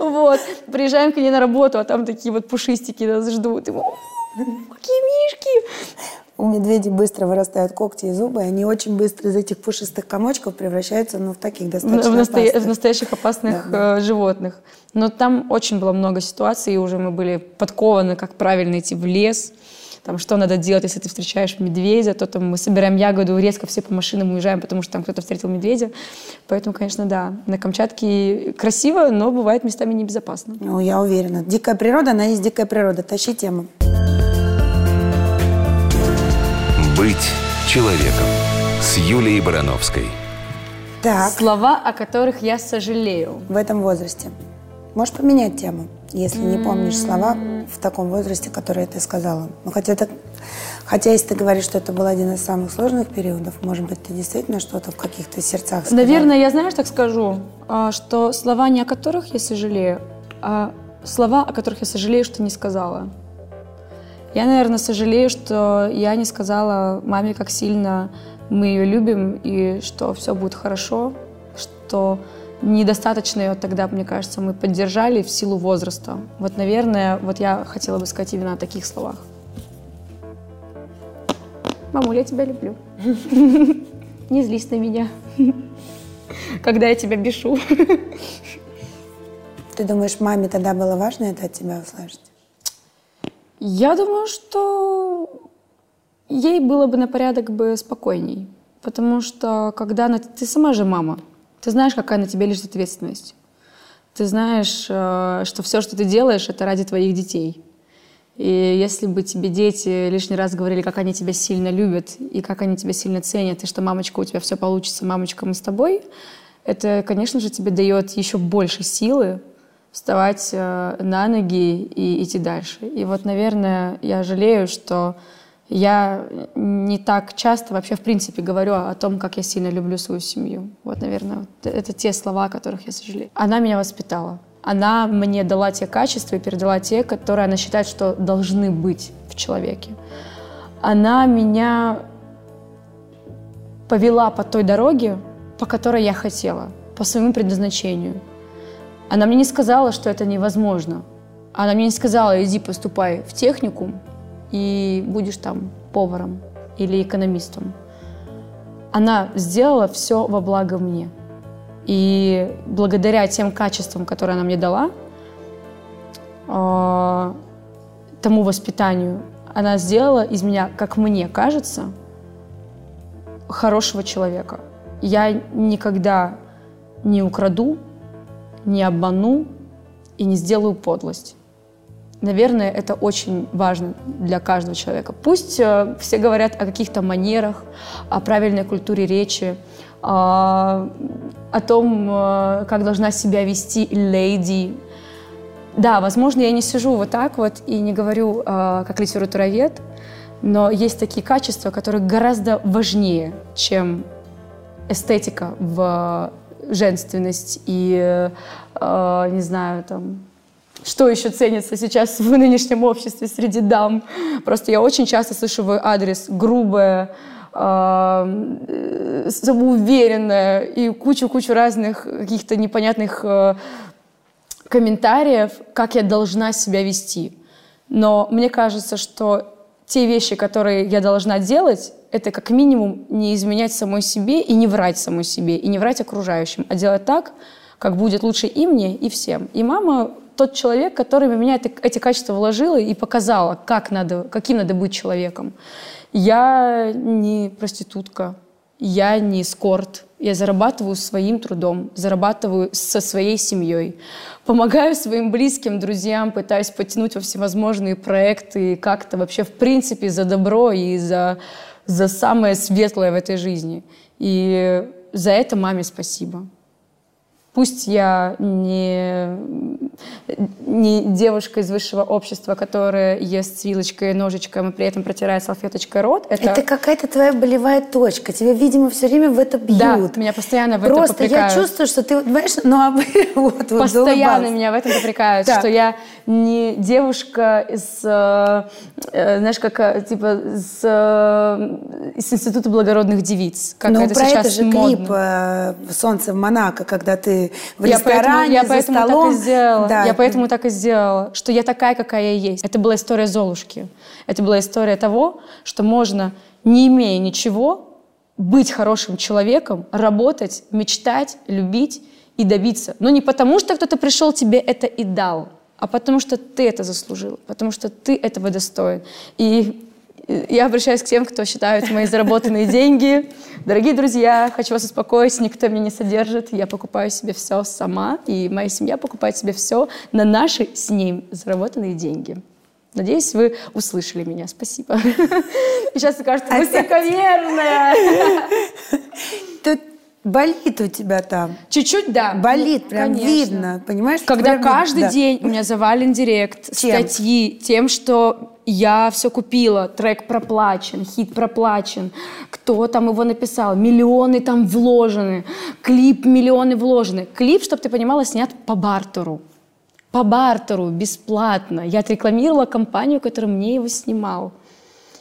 Вот. Приезжаем к ней на работу, а там такие вот пушистики нас ждут. Какие мишки! У медведей быстро вырастают когти и зубы, и они очень быстро из этих пушистых комочков превращаются ну, в таких достаточно в, настоя... опасных. в настоящих опасных да, да. животных. Но там очень было много ситуаций, и уже мы были подкованы, как правильно идти в лес, там, что надо делать, если ты встречаешь медведя, то там мы собираем ягоду, резко все по машинам уезжаем, потому что там кто-то встретил медведя. Поэтому, конечно, да, на Камчатке красиво, но бывает местами небезопасно. Ну, я уверена. Дикая природа, она есть дикая природа. Тащи тему. Быть человеком с Юлией Барановской. Так. Слова, о которых я сожалею. В этом возрасте. Можешь поменять тему, если не помнишь слова в таком возрасте, которые ты сказала. Ну, хотя, это, хотя если ты говоришь, что это был один из самых сложных периодов, может быть, ты действительно что-то в каких-то сердцах сказала. Наверное, я, знаешь, так скажу, а, что слова, не о которых я сожалею, а слова, о которых я сожалею, что не сказала. Я, наверное, сожалею, что я не сказала маме, как сильно мы ее любим, и что все будет хорошо, что недостаточно ее тогда, мне кажется, мы поддержали в силу возраста. Вот, наверное, вот я хотела бы сказать именно о таких словах. Мамуля, я тебя люблю. [LAUGHS] Не злись на меня, [LAUGHS] когда я тебя бешу. [LAUGHS] Ты думаешь, маме тогда было важно это от тебя услышать? Я думаю, что ей было бы на порядок бы спокойней. Потому что когда она... Ты сама же мама. Ты знаешь, какая на тебе лежит ответственность. Ты знаешь, э, что все, что ты делаешь, это ради твоих детей. И если бы тебе дети лишний раз говорили, как они тебя сильно любят, и как они тебя сильно ценят, и что мамочка, у тебя все получится, мамочка, мы с тобой, это, конечно же, тебе дает еще больше силы вставать э, на ноги и идти дальше. И вот, наверное, я жалею, что я не так часто вообще в принципе говорю о том, как я сильно люблю свою семью. Вот, наверное, это те слова, о которых я сожалею. Она меня воспитала. Она мне дала те качества и передала те, которые она считает, что должны быть в человеке. Она меня повела по той дороге, по которой я хотела, по своему предназначению. Она мне не сказала, что это невозможно. Она мне не сказала, иди поступай в техникум, и будешь там поваром или экономистом. Она сделала все во благо мне. И благодаря тем качествам, которые она мне дала, а, тому воспитанию, она сделала из меня, как мне кажется, хорошего человека. Я никогда не украду, не обману и не сделаю подлость. Наверное, это очень важно для каждого человека. Пусть э, все говорят о каких-то манерах, о правильной культуре речи, э, о том, э, как должна себя вести леди. Да, возможно, я не сижу вот так вот и не говорю э, как литературовед, но есть такие качества, которые гораздо важнее, чем эстетика в женственность и, э, не знаю, там, что еще ценится сейчас в нынешнем обществе среди дам. Просто я очень часто слышу в адрес грубое, э, самоуверенное и кучу-кучу разных каких-то непонятных э, комментариев, как я должна себя вести. Но мне кажется, что те вещи, которые я должна делать, это как минимум не изменять самой себе и не врать самой себе, и не врать окружающим, а делать так, как будет лучше и мне, и всем. И мама тот человек, который в меня это, эти качества вложила и показала, как надо, каким надо быть человеком. Я не проститутка, я не эскорт. Я зарабатываю своим трудом, зарабатываю со своей семьей. Помогаю своим близким, друзьям, пытаюсь потянуть во всевозможные проекты и как-то вообще в принципе за добро и за, за самое светлое в этой жизни. И за это маме спасибо. Пусть я не не девушка из высшего общества, которая ест с вилочкой и ножичком и при этом протирает салфеточкой рот. Это, Это какая-то твоя болевая точка. Тебя, видимо, все время в это бьют. Да, меня постоянно в это Просто я попрекают. чувствую, что ты, знаешь, ну, а [LAUGHS] вот, вот, Постоянно меня в этом попрекают, что я не девушка из, э, э, знаешь, как, э, типа, с, из Института благородных девиц, как Ну, это про сейчас это же модно. клип «Солнце в Монако», когда ты в я поэтому, ресторане я за поэтому столом. так и сделала. Да. Я поэтому так и сделала, что я такая, какая я есть. Это была история Золушки. Это была история того, что можно, не имея ничего, быть хорошим человеком, работать, мечтать, любить и добиться. Но не потому, что кто-то пришел тебе это и дал, а потому что ты это заслужил, потому что ты этого достоин. И я обращаюсь к тем, кто считают мои заработанные деньги. Дорогие друзья, хочу вас успокоить, никто меня не содержит. Я покупаю себе все сама, и моя семья покупает себе все на наши с ним заработанные деньги. Надеюсь, вы услышали меня. Спасибо. [LAUGHS] Сейчас кажется высоковерная. Тут болит у тебя там. Чуть-чуть, да. Болит, прям Конечно. видно, понимаешь? Когда Прям видно, каждый да. день у меня завален директ, Чем? статьи тем, что я все купила, трек проплачен, хит проплачен, кто там его написал, миллионы там вложены, клип миллионы вложены. Клип, чтобы ты понимала, снят по бартеру. По бартеру, бесплатно. Я отрекламировала компанию, которая мне его снимал.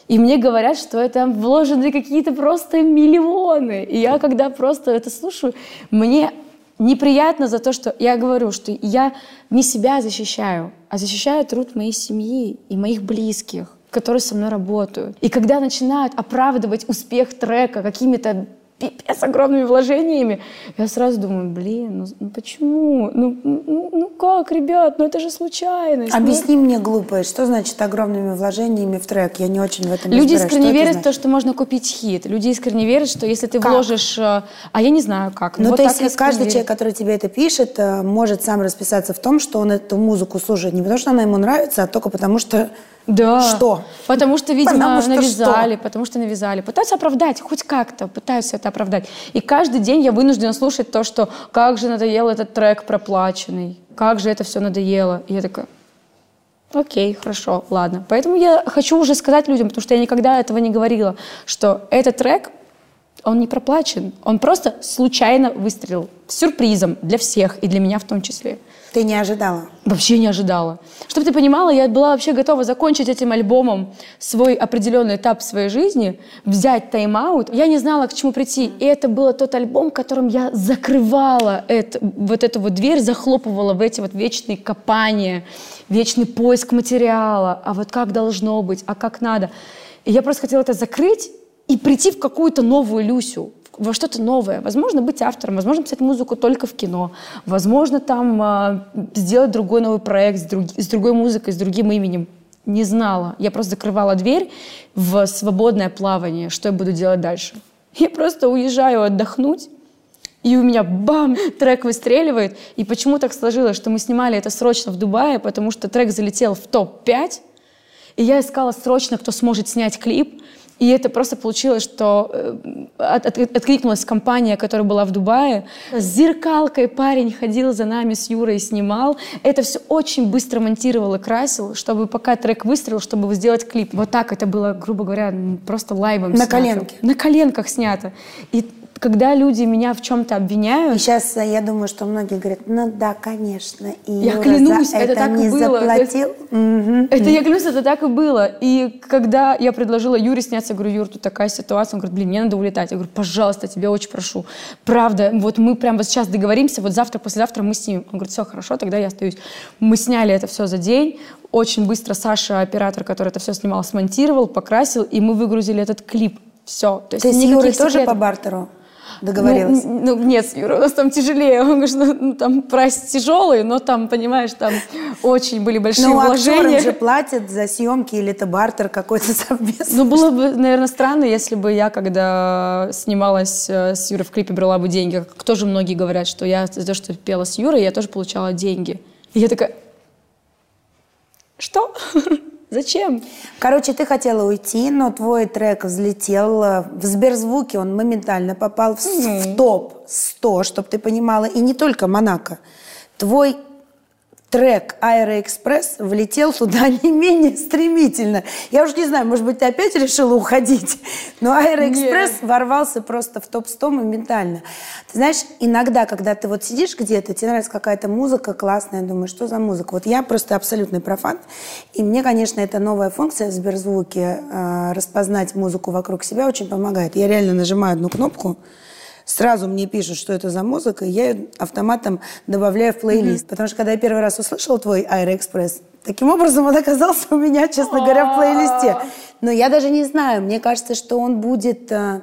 И мне говорят, что это вложены какие-то просто миллионы. И я когда просто это слушаю, мне неприятно за то, что я говорю, что я не себя защищаю, а защищаю труд моей семьи и моих близких, которые со мной работают. И когда начинают оправдывать успех трека какими-то пипец огромными вложениями, я сразу думаю, блин, ну, ну почему? Ну, ну, ну как, ребят, ну это же случайность. ну Объясни мне, глупое, что значит огромными вложениями в трек? Я не очень в этом Люди разбираюсь. искренне Что верят в то, что можно купить хит. Люди искренне верят, что если ты Как? вложишь... э, А я не знаю как. Ну, вот то есть каждый верят. человек, который тебе это пишет, э, может сам расписаться в том, что он эту музыку слушает не потому, что она ему нравится, а только потому, что... Да. Что? Потому что, видимо, Потому что навязали, что? потому что навязали. Пытаются оправдать, хоть как-то пытаются это оправдать. И каждый день я вынуждена слушать то, что как же надоел этот трек проплаченный, как же это все надоело. И я такая, окей, хорошо, ладно. Поэтому я хочу уже сказать людям, потому что я никогда этого не говорила, что этот трек, он не проплачен, он просто случайно выстрелил. Сюрпризом для всех, и для меня в том числе. Ты не ожидала. Вообще не ожидала. Чтобы ты понимала, я была вообще готова закончить этим альбомом свой определенный этап своей жизни, взять тайм-аут. Я не знала, к чему прийти. И это был тот альбом, которым я закрывала это, вот эту вот дверь, захлопывала в эти вот вечные копания, вечный поиск материала. А вот как должно быть, а как надо. И я просто хотела это закрыть и прийти в какую-то новую Люсю, во что-то новое. Возможно, быть автором, возможно, писать музыку только в кино, возможно, там а, сделать другой новый проект с, друг- с другой музыкой, с другим именем. Не знала. Я просто закрывала дверь в свободное плавание, что я буду делать дальше. Я просто уезжаю отдохнуть, и у меня бам, трек выстреливает. И почему так сложилось, что мы снимали это срочно в Дубае, потому что трек залетел в топ-5, и я искала срочно, кто сможет снять клип. И это просто получилось, что э, от- от- откликнулась компания, которая была в Дубае. С зеркалкой парень ходил за нами с Юрой и снимал. Это все очень быстро монтировал и красил, чтобы пока трек выстрелил, чтобы сделать клип. Вот так это было, грубо говоря, просто лайвом На снято. коленке. На коленках снято. И когда люди меня в чем-то И обвиняют, сейчас я думаю, что многие говорят, ну да, конечно. И Я Юра клянусь, за это это так и не было. заплатил. Мгм. Это я клянусь, это так и было. И когда я предложила Юре сняться, я говорю, Юр, тут такая ситуация. Он говорит, блин, мне надо улетать. Я говорю, пожалуйста, тебя очень прошу. Правда, вот мы прямо вот сейчас договоримся, вот завтра, послезавтра мы снимем. Он говорит, все, хорошо, тогда я остаюсь. Мы сняли это все за день. Очень быстро Саша, оператор, который это все снимал, смонтировал, покрасил, и мы выгрузили этот клип. Все. То есть с никаких Юрой тоже секретов. по бартеру договорилась? Ну, ну, нет, Юрой у нас там тяжелее. Он говорит, что ну, там прайс тяжелый, но там, понимаешь, там очень были большие Ну, актерам вложения. же платят за съемки или это бартер какой-то [LAUGHS] совместный. Ну, было бы, наверное, странно, если бы я, когда снималась э, с Юрой в клипе, брала бы деньги. Как тоже многие говорят, что я за то, что пела с Юрой, я тоже получала деньги. И я такая, что? [LAUGHS] Зачем? Короче, ты хотела уйти, но твой трек взлетел э, в Сберзвуке, он моментально попал в, с- в топ 100, чтобы ты понимала, и не только Монако. Твой трек «Аэроэкспресс» влетел туда [LAUGHS] не менее стремительно. Я уж не знаю, может быть, ты опять решила уходить, но «Аэроэкспресс» Нет. ворвался просто в топ-100 моментально. Ты знаешь, иногда, когда ты вот сидишь где-то, тебе нравится какая-то музыка классная, думаешь, что за музыка? Вот я просто абсолютный профан, и мне, конечно, эта новая функция в Сберзвуке э, распознать музыку вокруг себя очень помогает. Я реально нажимаю одну кнопку, сразу мне пишут, что это за музыка, и я ее автоматом добавляю в плейлист. Потому что когда я первый раз услышала твой Аэроэкспресс, таким образом он оказался у меня, честно говоря, в плейлисте. Но я даже не знаю, мне кажется, что он будет э,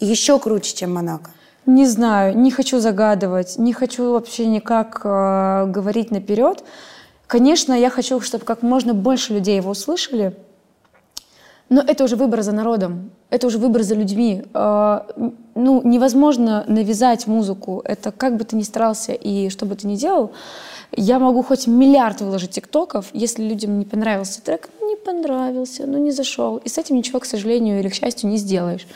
еще круче, чем Монако. Не знаю, не хочу загадывать, не хочу вообще никак э, говорить наперед. Конечно, я хочу, чтобы как можно больше людей его услышали, но это уже выбор за народом, это уже выбор за людьми. Э, ну, невозможно навязать музыку. Это как бы ты ни старался и что бы ты ни делал, я могу хоть миллиард выложить тиктоков, если людям не понравился трек, не понравился, ну не зашел. И с этим ничего, к сожалению или к счастью, не сделаешь.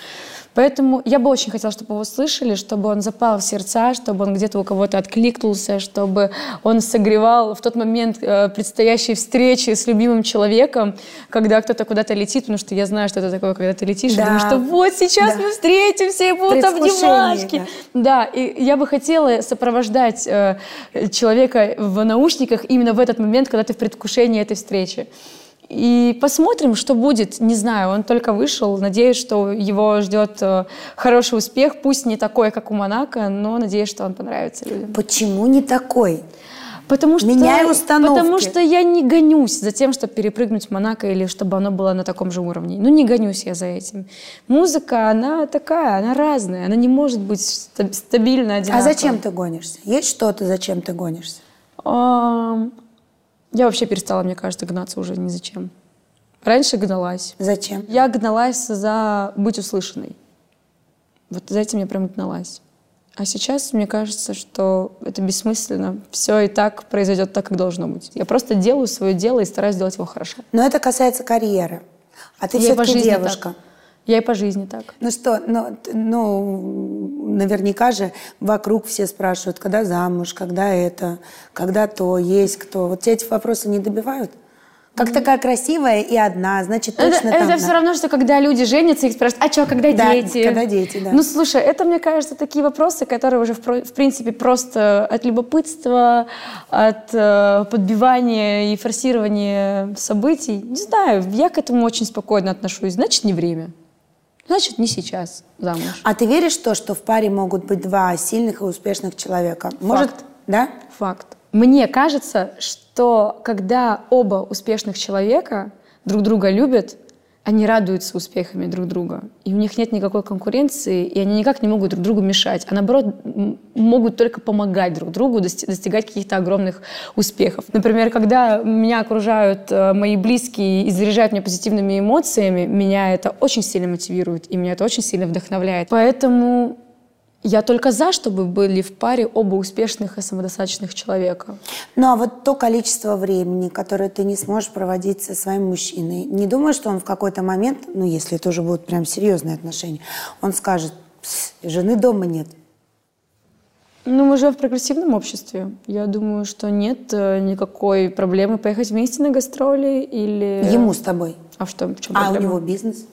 Поэтому я бы очень хотела, чтобы его слышали, чтобы он запал в сердца, чтобы он где-то у кого-то откликнулся, чтобы он согревал в тот момент э, предстоящей встречи с любимым человеком, когда кто-то куда-то летит, потому что я знаю, что это такое, когда ты летишь, Да. и думаешь, что вот сейчас Да. мы встретимся и будут обнимашки. Да, и я бы хотела сопровождать э, человека в наушниках именно в этот момент, когда ты в предвкушении этой встречи. И посмотрим, что будет. Не знаю, он только вышел. Надеюсь, что его ждет э, хороший успех. Пусть не такой, как у Монако, но надеюсь, что он понравится людям. Почему не такой? Потому что, Меняй установки. Потому что я не гонюсь за тем, чтобы перепрыгнуть в Монако или чтобы оно было на таком же уровне. Ну, не гонюсь я за этим. Музыка, она такая, она разная. Она не может быть ста- стабильно А одинаковой. зачем ты гонишься? Есть что-то, зачем ты гонишься? Я вообще перестала, мне кажется, гнаться уже ни зачем. Раньше гналась. Зачем? Я гналась за быть услышанной. Вот за этим я прям гналась. А сейчас мне кажется, что это бессмысленно. Все и так произойдет так, как должно быть. Я просто делаю свое дело и стараюсь сделать его хорошо. Но это касается карьеры. А ты все-таки девушка. так. Я и по жизни так. Ну что, ну, ну, наверняка же вокруг все спрашивают, когда замуж, когда это, когда то, есть кто. Вот тебя эти вопросы не добивают? Как такая красивая и одна, значит, точно это там... это все равно, что когда люди женятся, их спрашивают, а что, когда Да, дети? когда дети, да. Ну, слушай, это, мне кажется, такие вопросы, которые уже, в, в принципе, просто от любопытства, от э, подбивания и форсирования событий. Не знаю, я к этому очень спокойно отношусь. Значит, не время. Значит, не сейчас замуж. А ты веришь в то, что в паре могут быть два сильных и успешных человека? Может, да? Факт. Мне кажется, что когда оба успешных человека друг друга любят, они радуются успехами друг друга. И у них нет никакой конкуренции, и они никак не могут друг другу мешать. А наоборот, могут только помогать друг другу дости- достигать каких-то огромных успехов. Например, когда меня окружают э, мои близкие и заряжают меня позитивными эмоциями, меня это очень сильно мотивирует, и меня это очень сильно вдохновляет. Поэтому я только за, чтобы были в паре оба успешных и самодостаточных человека. Ну а вот то количество времени, которое ты не сможешь проводить со своим мужчиной, не думаешь, что он в какой-то момент, ну если это уже будут прям серьезные отношения, он скажет, «Пс, жены дома нет. Ну, мы живем в прогрессивном обществе. Я думаю, что нет э, никакой проблемы поехать вместе на гастроли или... Ему с тобой. А чем, в чем А у него бизнес.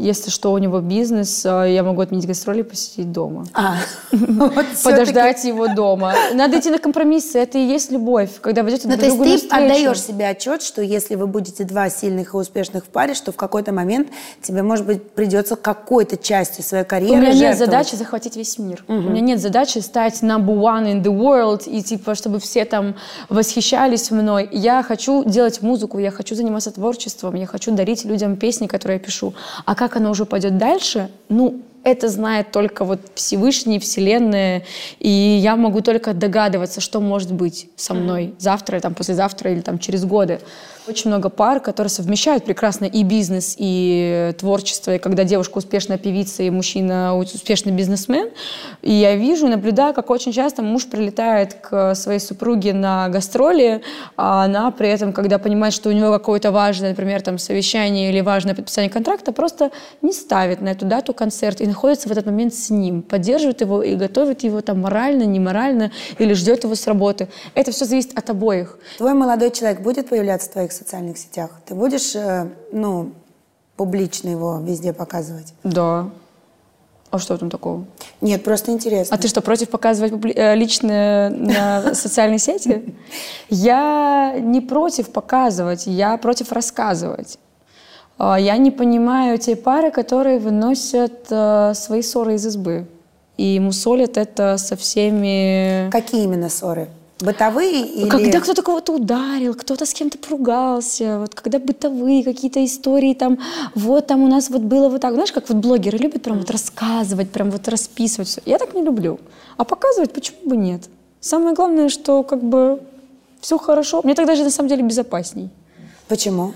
Если что, у него бизнес, а я могу отменить гастроли и посидеть дома. А, [LAUGHS] вот. Подождать его дома. Надо идти на компромиссы. Это и есть любовь. Когда вы идете Ну, друг то есть другу ты отдаешь себе отчет, что если вы будете два сильных и успешных в паре, что в какой-то момент тебе, может быть, придется какой-то частью своей У карьеры меня нет задачи захватить весь мир. У меня нет задачи стать number one in the world и типа, чтобы все там восхищались мной. Я хочу делать музыку, я хочу заниматься творчеством, я хочу дарить людям песни, которые я пишу. А как оно уже пойдет дальше, ну, это знает только вот Всевышний, Вселенная, и я могу только догадываться, что может быть со мной завтра, там, послезавтра или там через годы. Очень много пар, которые совмещают прекрасно и бизнес, и творчество. И когда девушка успешная певица, и мужчина успешный бизнесмен. И я вижу, наблюдаю, как очень часто муж прилетает к своей супруге на гастроли, а она при этом, когда понимает, что у него какое-то важное, например, там, совещание или важное подписание контракта, просто не ставит на эту дату концерт и находится в этот момент с ним, поддерживает его и готовит его там морально, не морально, или ждет его с работы. Это все зависит от обоих. Твой молодой человек будет появляться в твоих социальных сетях? Ты будешь, э, ну, публично его везде показывать? Да. А что там такого? Нет, просто интересно. А ты что, против показывать публи- э, личное на [LAUGHS] социальной сети? Я не против показывать, я против рассказывать. А, Я не понимаю те пары, которые выносят э, свои ссоры из избы. И мусолят это со всеми... Какие именно ссоры? Бытовые или... Когда кто-то кого-то ударил, кто-то с кем-то поругался, вот когда бытовые какие-то истории, там, вот там у нас вот было вот так. Знаешь, как вот блогеры любят прям вот рассказывать, прям вот расписывать все. Я так не люблю. А показывать почему бы нет? Самое главное, что как бы все хорошо. Мне так даже на самом деле безопасней. Почему?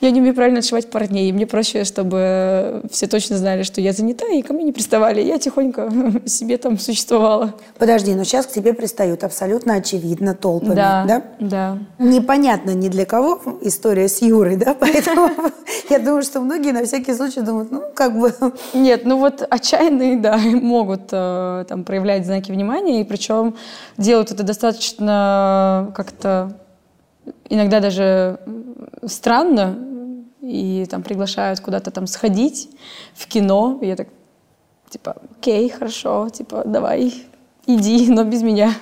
Я не умею правильно отшивать парней. и Мне проще, чтобы все точно знали, что я занята, и ко мне не приставали. Я тихонько [LAUGHS] себе там существовала. Подожди, но сейчас к тебе пристают абсолютно очевидно толпами, да? да, да. Непонятно ни для кого история с Юрой, да? [LAUGHS] Поэтому я думаю, что многие на всякий случай думают, ну, как бы... Нет, ну вот отчаянные, да, [LAUGHS] могут э, там проявлять знаки внимания, и причем делают это достаточно как-то иногда даже странно, и там приглашают куда-то там сходить в кино, и я так типа, окей, хорошо, типа, давай, иди, но без меня.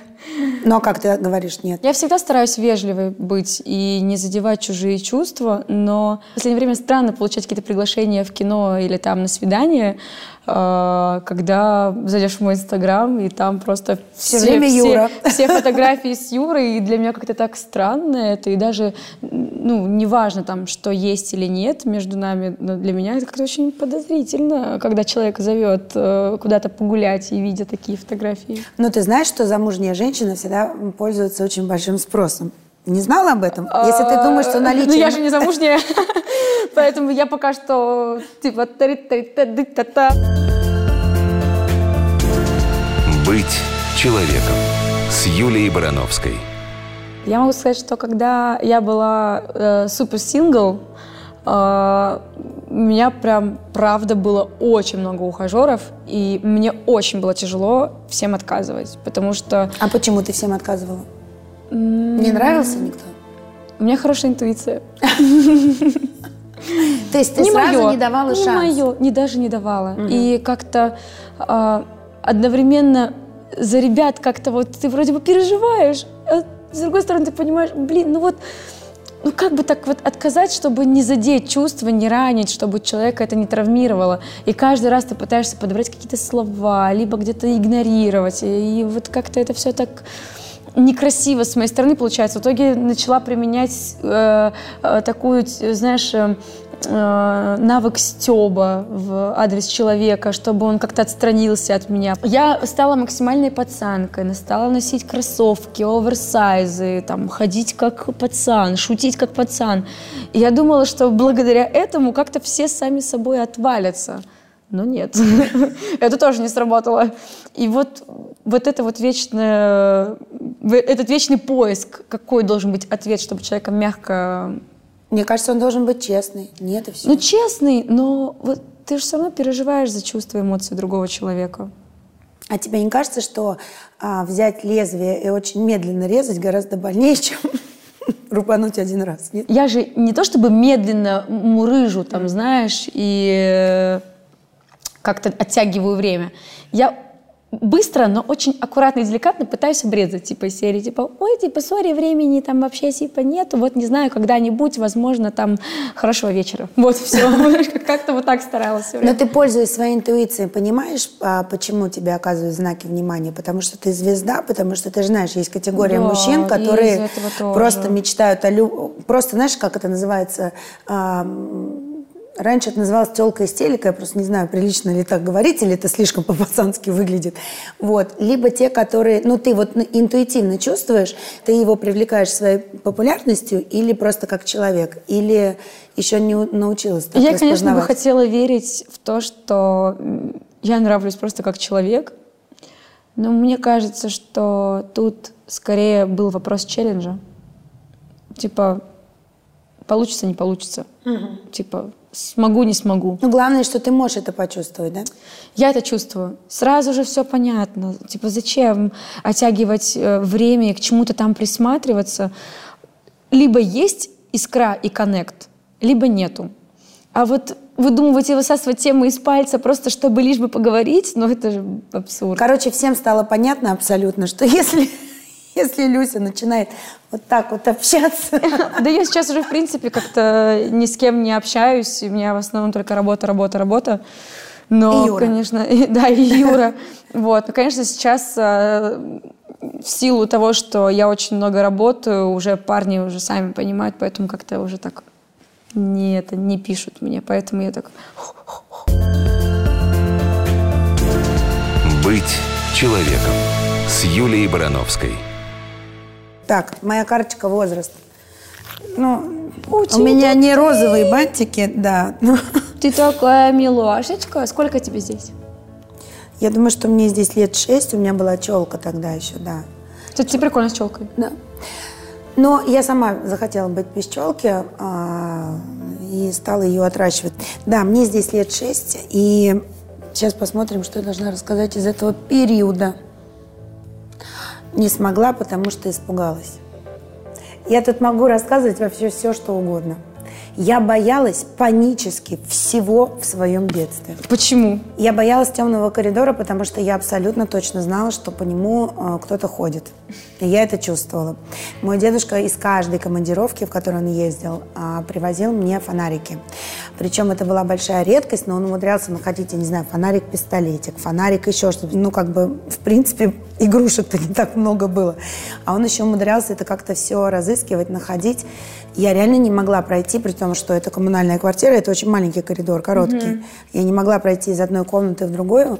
Но как ты говоришь, нет? Я всегда стараюсь вежливой быть и не задевать чужие чувства, но в последнее время странно получать какие-то приглашения в кино или там на свидание, э, когда зайдешь в мой инстаграм, и там просто Всё время Юра. [LAUGHS] все фотографии с Юрой, и для меня как-то так странно это, и даже, ну, неважно там, что есть или нет между нами, но для меня это как-то очень подозрительно, когда человек зовет э, куда-то погулять и видя такие фотографии. Но ты знаешь, что замужняя женщина всегда пользуется очень большим спросом? Не знала об этом? Если ты думаешь, что наличие... Ну, я же не замужняя, [LAUGHS] поэтому я пока что типа... Быть человеком с Юлией Барановской. Я могу сказать, что когда я была э, супер сингл, э, у меня прям правда было очень много ухажеров, и мне очень было тяжело всем отказывать, потому что А почему ты всем отказывала? Не нравился никто? у меня хорошая интуиция. То есть ты сразу моё, не давала не шанс? моё, не даже не давала. И как-то а, одновременно за ребят как-то вот ты вроде бы переживаешь, а с другой стороны ты понимаешь, блин, ну вот, ну как бы так вот отказать, чтобы не задеть чувства, не ранить, чтобы человека это не травмировало. И каждый раз ты пытаешься подобрать какие-то слова, либо где-то игнорировать. И, вот как-то это все так некрасиво с моей стороны получается. В итоге начала применять э, э, такую, знаешь, э, навык стеба в адрес человека, чтобы он как-то отстранился от меня. Я стала максимальной пацанкой, стала носить кроссовки, оверсайзы, там, ходить как пацан, шутить как пацан. И я думала, что благодаря этому как-то все сами собой отвалятся. Но нет, [LAUGHS] это тоже не сработало. И вот, вот это вот вечное, этот вечный поиск, какой должен быть ответ, чтобы человека мягко... Мне кажется, он должен быть честный. Нет, и все. Ну, честный, но вот ты же равно переживаешь за чувства и эмоции другого человека. А тебе не кажется, что а, взять лезвие и очень медленно резать гораздо больнее, [LAUGHS] чем рубануть один раз? Нет? Я же не то чтобы медленно мурыжу, там, знаешь, и э, как-то оттягиваю время. Я быстро, но очень аккуратно и деликатно пытаюсь обрезать, типа, из серии, типа, ой, типа, сори, времени там вообще, типа, нету, вот, не знаю, когда-нибудь, возможно, там, хорошего вечера. [LAUGHS] Вот, все. [LAUGHS] Как-то вот так старалась Но ты, пользуясь своей интуицией, понимаешь, а, почему тебе оказывают знаки внимания? Потому что ты звезда, потому что ты знаешь, есть категория мужчин, которые просто мечтают о люб... Просто знаешь, как это называется? Раньше это называлось телка истерика, я просто не знаю, прилично ли так говорить, или это слишком по-пацански выглядит. Вот. Либо те, которые, ну, ты вот интуитивно чувствуешь, ты его привлекаешь своей популярностью или просто как человек, или еще не научилась так Я, конечно, бы хотела верить в то, что я нравлюсь просто как человек, но мне кажется, что тут скорее был вопрос челленджа. Типа, получится, не получится. Угу. Типа, смогу, не смогу. Ну, главное, что ты можешь это почувствовать, да? Я это чувствую. Сразу же все понятно. Типа, зачем оттягивать э, время и к чему-то там присматриваться? Либо есть искра и коннект, либо нету. А вот выдумывать и высасывать темы из пальца просто чтобы лишь бы поговорить, ну это же абсурд. Короче, всем стало понятно абсолютно, что если если Люся начинает вот так вот общаться. [LAUGHS] Да я сейчас уже, в принципе, как-то ни с кем не общаюсь. У меня в основном только работа, работа, работа. Но, и Юра. конечно, да, и Юра. Вот, но, конечно, сейчас э, в силу того, что я очень много работаю, уже парни уже сами понимают, поэтому как-то уже так не это не пишут мне, поэтому я так. Быть человеком с Юлией Барановской. Так, моя карточка возраст. Ну, Учитель. у меня не розовые бантики, да. Ты такая милашечка. Сколько тебе здесь? Я думаю, что мне здесь лет шесть. У меня была челка тогда еще, да. Кстати, ты прикольно с челкой. Да. Но я сама захотела быть без челки а, и стала ее отращивать. Да, мне здесь лет шесть. И сейчас посмотрим, что я должна рассказать из этого периода. Не смогла, потому что испугалась. Я тут могу рассказывать вообще все, что угодно. Я боялась панически всего в своем детстве. Почему? Я боялась темного коридора, потому что я абсолютно точно знала, что по нему э, кто-то ходит. И я это чувствовала. Мой дедушка из каждой командировки, в которой он ездил, э, привозил мне фонарики. Причем это была большая редкость, но он умудрялся находить, я не знаю, фонарик-пистолетик, фонарик еще что-то. Ну, как бы, в принципе, [LAUGHS] игрушек-то не так много было. А он еще умудрялся это как-то все разыскивать, находить. Я реально не могла пройти, при том, что это коммунальная квартира, это очень маленький коридор, короткий. Mm-hmm. Я не могла пройти из одной комнаты в другую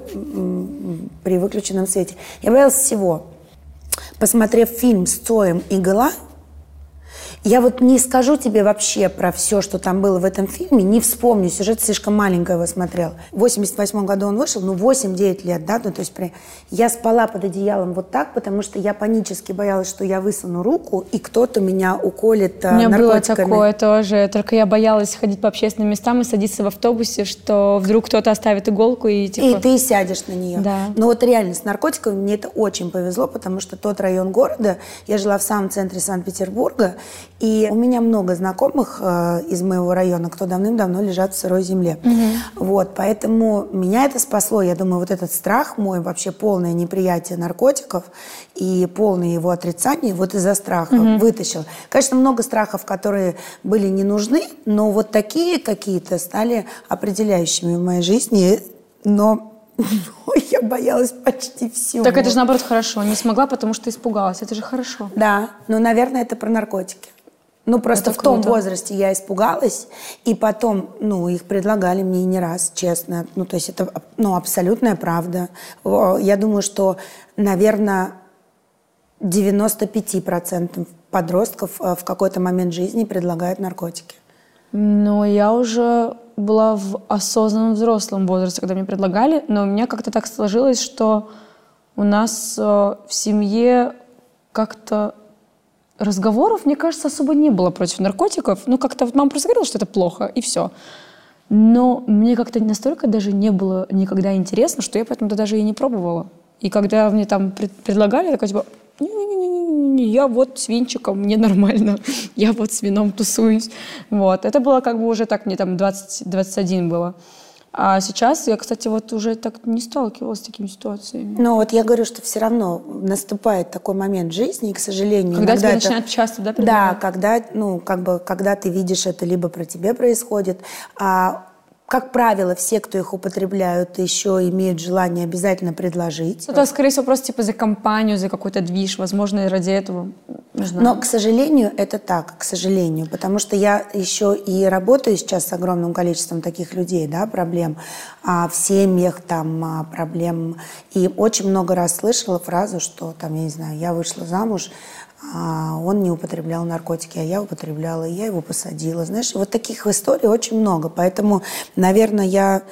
при выключенном свете. Я боялась всего. Посмотрев фильм с Цоем «Игла», я вот не скажу тебе вообще про все, что там было в этом фильме, не вспомню, сюжет слишком маленько его смотрел. В 88 году он вышел, ну 8-9 лет, да, ну то есть при... я спала под одеялом вот так, потому что я панически боялась, что я высуну руку, и кто-то меня уколет У меня было такое тоже, только я боялась ходить по общественным местам и садиться в автобусе, что вдруг кто-то оставит иголку и типа... И ты сядешь на нее. Да. Но вот реально с наркотиками мне это очень повезло, потому что тот район города, я жила в самом центре Санкт-Петербурга, и у меня много знакомых э, из моего района, кто давным-давно лежат в сырой земле. Угу. Вот, поэтому меня это спасло. Я думаю, вот этот страх мой, вообще полное неприятие наркотиков и полное его отрицание вот из-за страха угу. вытащил. Конечно, много страхов, которые были не нужны, но вот такие какие-то стали определяющими в моей жизни. Но Ой, [LAUGHS] я боялась почти всего. Так это же наоборот хорошо. Не смогла, потому что испугалась. Это же хорошо. Да, но, наверное, это про наркотики. Ну, просто Это в том возрасте я испугалась, и потом, ну, их предлагали мне не раз, честно. Ну, то есть это, ну, абсолютная правда. Я думаю, что, наверное, 95% подростков э, в какой-то момент жизни предлагают наркотики. Ну, я уже была в осознанном взрослом возрасте, когда мне предлагали, но у меня как-то так сложилось, что у нас э, в семье как-то разговоров, мне кажется, особо не было против наркотиков. Ну, как-то вот мама просто говорила, что это плохо, и все. Но мне как-то настолько даже не было никогда интересно, что я поэтому даже и не пробовала. И когда мне там пред предлагали, я такая типа, не-не-не, я вот с винчиком, мне нормально, [LAUGHS] я вот с вином тусуюсь. Вот. Это было как бы уже так, мне там 20, 21 было. А сейчас я, кстати, вот уже так не сталкивалась с такими ситуациями. Но вот я говорю, что все равно наступает такой момент жизни, и, к сожалению, когда тебе это... начинают часто, да, Да, когда, ну, как бы, когда ты видишь это, либо про тебя происходит, а как правило, все, кто их употребляют, еще имеют желание обязательно предложить. Это, скорее всего, просто типа за компанию, за какой-то движ, возможно, и ради этого. Знаю. Но, к сожалению, это так, к сожалению, потому что я еще и работаю сейчас с огромным количеством таких людей, да, проблем а, в семьях, там, а, проблем. И очень много раз слышала фразу, что, там, я не знаю, я вышла замуж, он не употреблял наркотики, а я употребляла, и я его посадила. Знаешь, вот таких историй очень много. Поэтому, наверное, я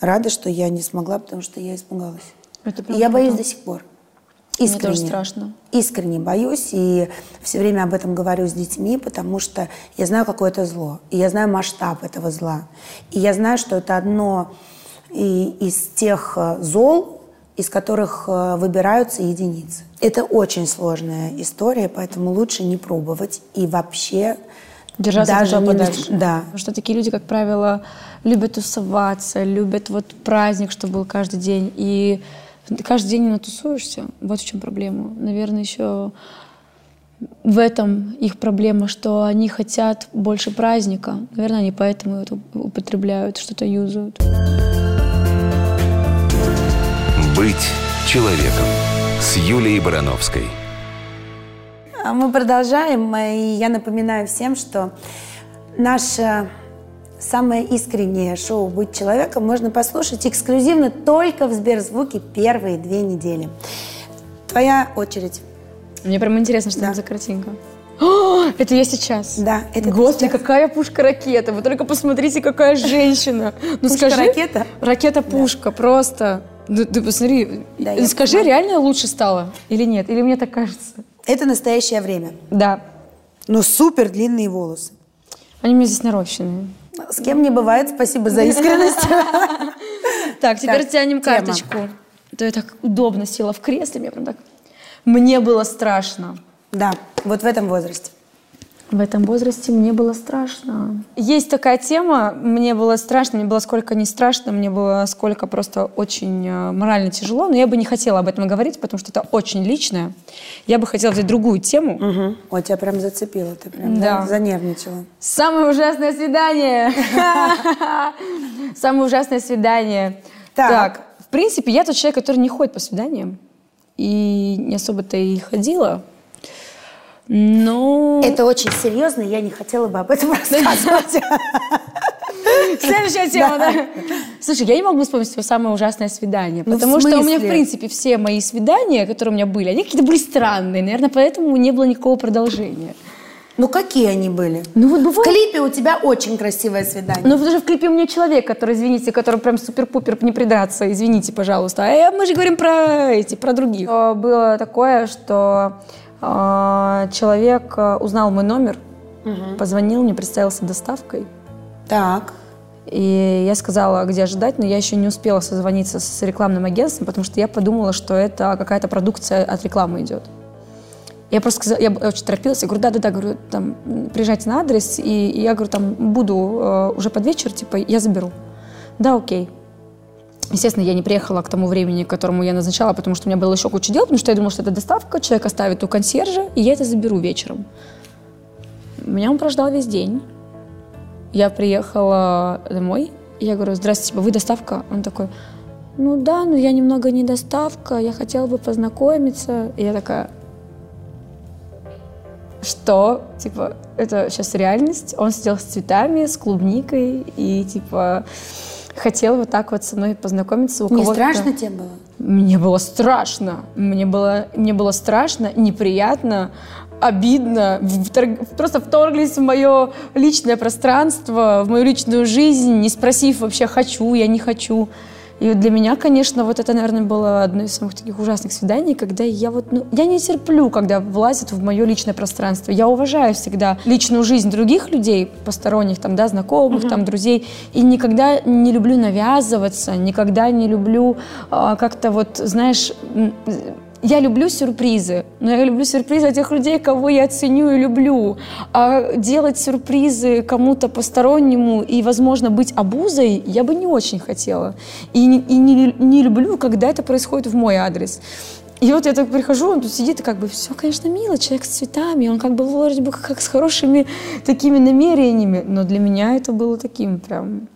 рада, что я не смогла, потому что я испугалась. Это И я боюсь до сих пор. Мне Искренне. тоже страшно. Искренне боюсь и все время об этом говорю с детьми, потому что я знаю, какое это зло. И я знаю масштаб этого зла. И я знаю, что это одно из тех э, зол, из которых э, выбираются единицы. Это очень сложная история, поэтому лучше не пробовать и вообще Держаться даже этого не подальше. Да. Потому что такие люди, как правило, любят тусоваться, любят вот праздник, чтобы был каждый день. И каждый день не натусуешься. Вот в чем проблема. Наверное, еще в этом их проблема, что они хотят больше праздника. Наверное, они поэтому это употребляют, что-то юзают. Быть человеком с Юлией Барановской. А Мы продолжаем, и я напоминаю всем, что наше самое искреннее шоу «Быть человеком» можно послушать эксклюзивно только в Сберзвуке первые две недели. Твоя очередь. Мне прям интересно, что Да. там за картинка. О, это я сейчас. Да, это Господи, сейчас. какая пушка-ракета. Вы только посмотрите, какая женщина. Ну скажи. Пушка-ракета? Ракета-пушка, просто. Ну, ты посмотри. Да, скажи, понимаю. реально лучше стало или нет? Или мне так кажется? Это настоящее время. Да. Но супер длинные волосы. Они у меня здесь нарощенные. С кем не бывает, спасибо за искренность. [LAUGHS] Так, теперь тянем карточку. То я так удобно села в кресле, мне прям так... Мне было страшно. Да, вот в этом возрасте. В этом возрасте мне было страшно. Есть такая тема, мне было страшно, мне было сколько не страшно, мне было сколько просто очень э, морально тяжело, но я бы не хотела об этом говорить, потому что это очень личное. Я бы хотела взять другую тему. Мгм. Ой, тебя прям зацепило, ты прям да, Да. занервничала. Самое ужасное свидание. [LAUGHS] Самое ужасное свидание. Так, в принципе, я тот человек, который не ходит по свиданиям. И не особо-то и ходила. Но... Это очень серьезно, я не хотела бы об этом [LAUGHS] рассказывать. Следующая тема, да. Слушай, я не могу вспомнить свое самое ужасное свидание, Ну, в потому что у меня, в принципе, все мои свидания, которые у меня были, они какие-то были странные. Наверное, поэтому не было никакого продолжения. Ну, какие они были? Ну, вот В бывает... клипе у тебя очень красивое свидание. Ну, потому что в клипе у меня человек, который, извините, который прям супер-пупер не придраться, извините, пожалуйста. А мы же говорим про эти, про других. Э, Было такое, что человек э, узнал мой номер, позвонил мне, представился доставкой. Так. И я сказала, где ожидать, но я еще не успела созвониться с рекламным агентством, потому что я подумала, что это какая-то продукция от рекламы идет. Я просто сказала, я очень торопилась, я говорю, да-да-да, говорю, там, приезжайте на адрес, и, и я говорю, там, буду э, уже под вечер, типа, я заберу. Да, окей. Естественно, я не приехала к тому времени, которому я назначала, потому что у меня было еще куча дел, потому что я думала, что это доставка, человек оставит у консьержа, и я это заберу вечером. Меня он прождал весь день. Я приехала домой, и я говорю, здравствуйте, вы доставка? Он такой, ну да, но я немного не доставка, я хотела бы познакомиться. И я такая, что? Типа, это сейчас реальность? Он сидел с цветами, с клубникой, и, типа, хотел вот так вот со мной познакомиться. У Не страшно тебе было? мне было страшно. Мне было, мне было страшно, неприятно, обидно. Втор- Просто вторглись в мое личное пространство, в мою личную жизнь, не спросив вообще, хочу я, не хочу. И для меня, конечно, вот это, наверное, было одно из самых таких ужасных свиданий, когда я вот, ну, я не терплю, когда влазят в мое личное пространство. Я уважаю всегда личную жизнь других людей, посторонних, там, да, знакомых, там, друзей, и никогда не люблю навязываться, никогда не люблю а, как-то вот, знаешь, я люблю сюрпризы, но я люблю сюрпризы от тех людей, кого я ценю и люблю. А делать сюрпризы кому-то постороннему и, возможно, быть обузой я бы не очень хотела. И, не- и не, не люблю, когда это происходит в мой адрес. И вот я так прихожу, он тут сидит, и как бы все, конечно, мило, человек с цветами, он как бы вроде бы как с хорошими такими намерениями, но для меня это было таким прям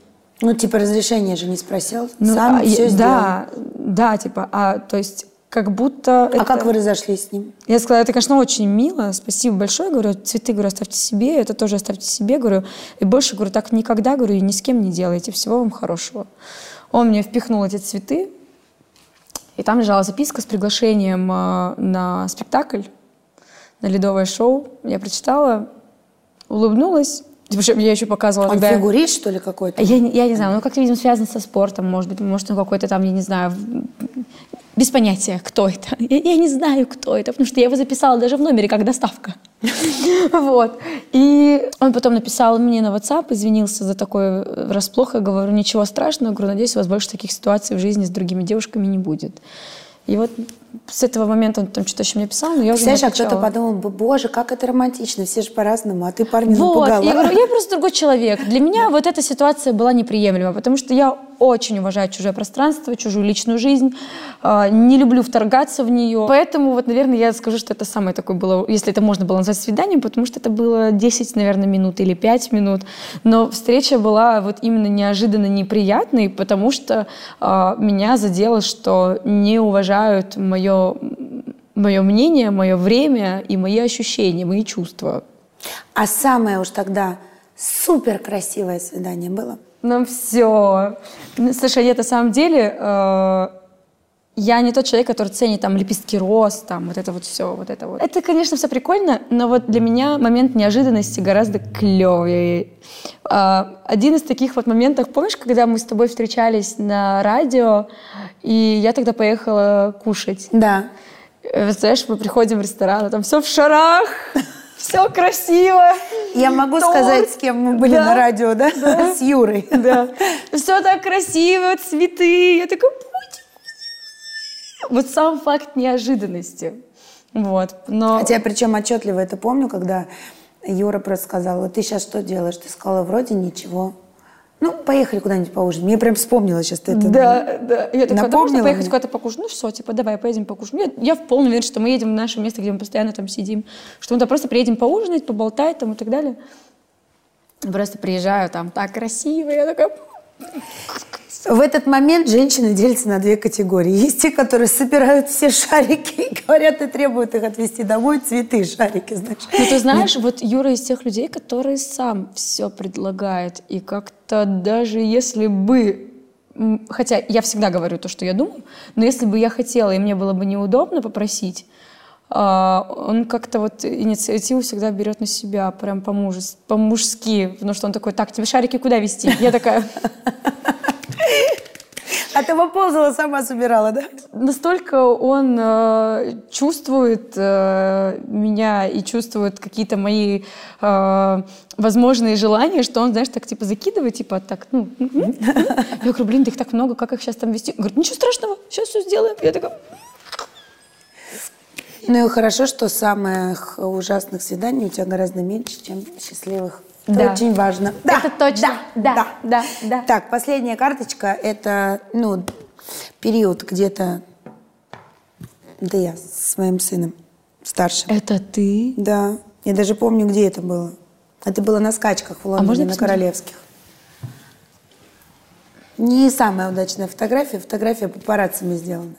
Ну, типа, разрешения же не спросил. Ну, Сам а, все я- сделал. Да, да, типа, а то есть как будто... А как вы разошлись с ним? Я сказала, это, конечно, очень мило, спасибо большое, говорю, цветы, говорю, оставьте себе, это тоже оставьте себе, говорю, и больше, говорю, так никогда, говорю, и ни с кем не делайте, всего вам хорошего. Он мне впихнул эти цветы, и там лежала записка с приглашением э, на спектакль, на ледовое шоу. Я прочитала, улыбнулась, причем я еще показывала, Он когда... я- фигурист, что ли, какой-то? я, не- я не знаю, ну как-то, видимо, связано со спортом, может быть, может, он какой-то там, я не знаю, без понятия, кто это. Я, я не знаю, кто это, потому что я его записала даже в номере как доставка. [LAUGHS] Вот. И он потом написал мне на WhatsApp, извинился за такое э, врасплох. Я говорю, ничего страшного, говорю, надеюсь, у вас больше таких ситуаций в жизни с другими девушками не будет. И вот с этого момента он там что-то еще мне писал, но я уже не Представляешь, а кто-то подумал бы, боже, как это романтично, все же по-разному, а ты парня Вот, напугала. я говорю, я [LAUGHS] просто другой человек. Для меня вот эта ситуация была неприемлема, потому что я очень уважаю чужое пространство, чужую личную жизнь, а, не люблю вторгаться в нее. Поэтому вот, наверное, я скажу, что это самое такое было, если это можно было назвать свиданием, потому что это было 10, наверное, минут или 5 минут. Но встреча была вот именно неожиданно неприятной, потому что а, меня задело, что не уважают мое, мое мнение, мое время и мои ощущения, мои чувства. А самое уж тогда супер красивое свидание было? Ну все. Слушай, нет, на самом деле э, я не тот человек, который ценит там лепестки роз, там вот это вот все, вот это вот. Это, конечно, все прикольно, но вот для меня момент неожиданности гораздо клевее. А, один из таких вот моментов, помнишь, когда мы с тобой встречались на радио, и я тогда поехала кушать? Да. Э, Знаешь, мы приходим в ресторан, а там все в шарах, [LAUGHS] все красиво. Я могу Торт. сказать, с кем мы были Да. на радио, да? [LAUGHS] С Юрой. Да. Все так красиво, цветы. Я такая, «Будь, [LAUGHS] вот сам факт неожиданности. Вот. Но Хотя причем отчетливо это помню, когда Юра просто сказал, вот ты сейчас что делаешь? Ты сказала, вроде ничего. Ну, поехали куда-нибудь поужинать. Мне прям вспомнила сейчас ты это. да, да. Я такая, да можно поехать куда-то покушать? Ну все, типа, давай, поедем покушаем. Я, я в полной уверенности, что мы едем в наше место, где мы постоянно там сидим. Что мы там просто приедем поужинать, поболтать там и так далее. Просто приезжаю, там так красиво. Я такая, В этот момент женщины делятся на две категории. Есть те, которые собирают все шарики и говорят и требуют их отвезти домой, цветы, шарики, знаешь. Ну, ты знаешь, вот Юра из тех людей, которые сам все предлагает. И как-то даже если бы... Хотя я всегда говорю то, что я думаю, но если бы я хотела, и мне было бы неудобно попросить, а, он как-то вот инициативу всегда берет на себя, прям по-мужски, потому что он такой, так, тебе шарики куда везти? Я такая, А ты поползала, сама собирала, да? настолько он э, чувствует э, меня и чувствует какие-то мои э, возможные желания, что он, знаешь, так типа закидывает, типа так, ну, я говорю, блин, да их так много, как их сейчас там вести? Он говорит, ничего страшного, сейчас все сделаем. Я такая, Ну и хорошо, что самых ужасных свиданий у тебя гораздо меньше, чем счастливых. Да. очень важно. Это точно. Да, да, да. Так, последняя карточка – это, ну, период где-то, да я с моим сыном старшим. это ты? Да, я даже помню, где это было. Это было на скачках в Лондоне, можно на посмотреть? Королевских. Не самая удачная фотография, фотография папараццами сделана.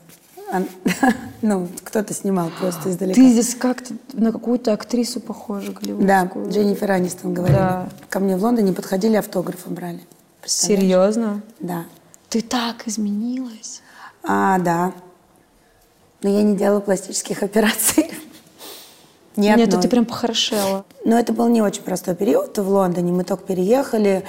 А- [LAUGHS] ну, кто-то снимал просто издалека. Ты здесь как-то на какую-то актрису похожа, Да, голливудскую. Дженнифер Анистон говорили. Да. Ко мне в Лондоне подходили, автографы брали. Серьезно? Да. Ты так изменилась. А, да. Но я не делала пластических операций. [LAUGHS] Ни Нет, одной. ты прям похорошела. Но это был не очень простой период в Лондоне. Мы только переехали,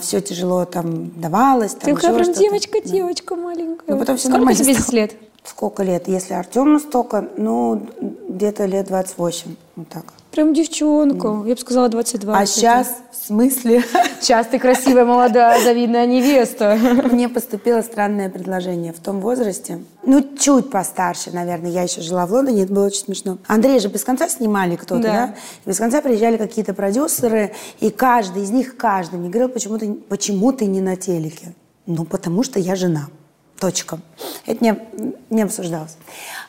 все тяжело там давалось. Там Ты прям что-то. девочка, девочка маленькая. Ну, потом всё Сколько тебе здесь лет? Сколько лет? Если Артему столько, ну, где-то лет 28. Вот так. Прям девчонка. Я бы сказала 22. А сейчас, в смысле, Сейчас ты красивая, молодая, завидная невеста. мне поступило странное предложение в том возрасте. Ну, чуть постарше, наверное. Я еще жила в Лондоне, это было очень смешно. Андрей же без конца снимали кто-то, Да. да? И без конца приезжали какие-то продюсеры, и каждый из них, каждый мне говорил, почему ты, почему ты не на телеке? Ну, потому что я жена. Точка. Это не, не обсуждалось.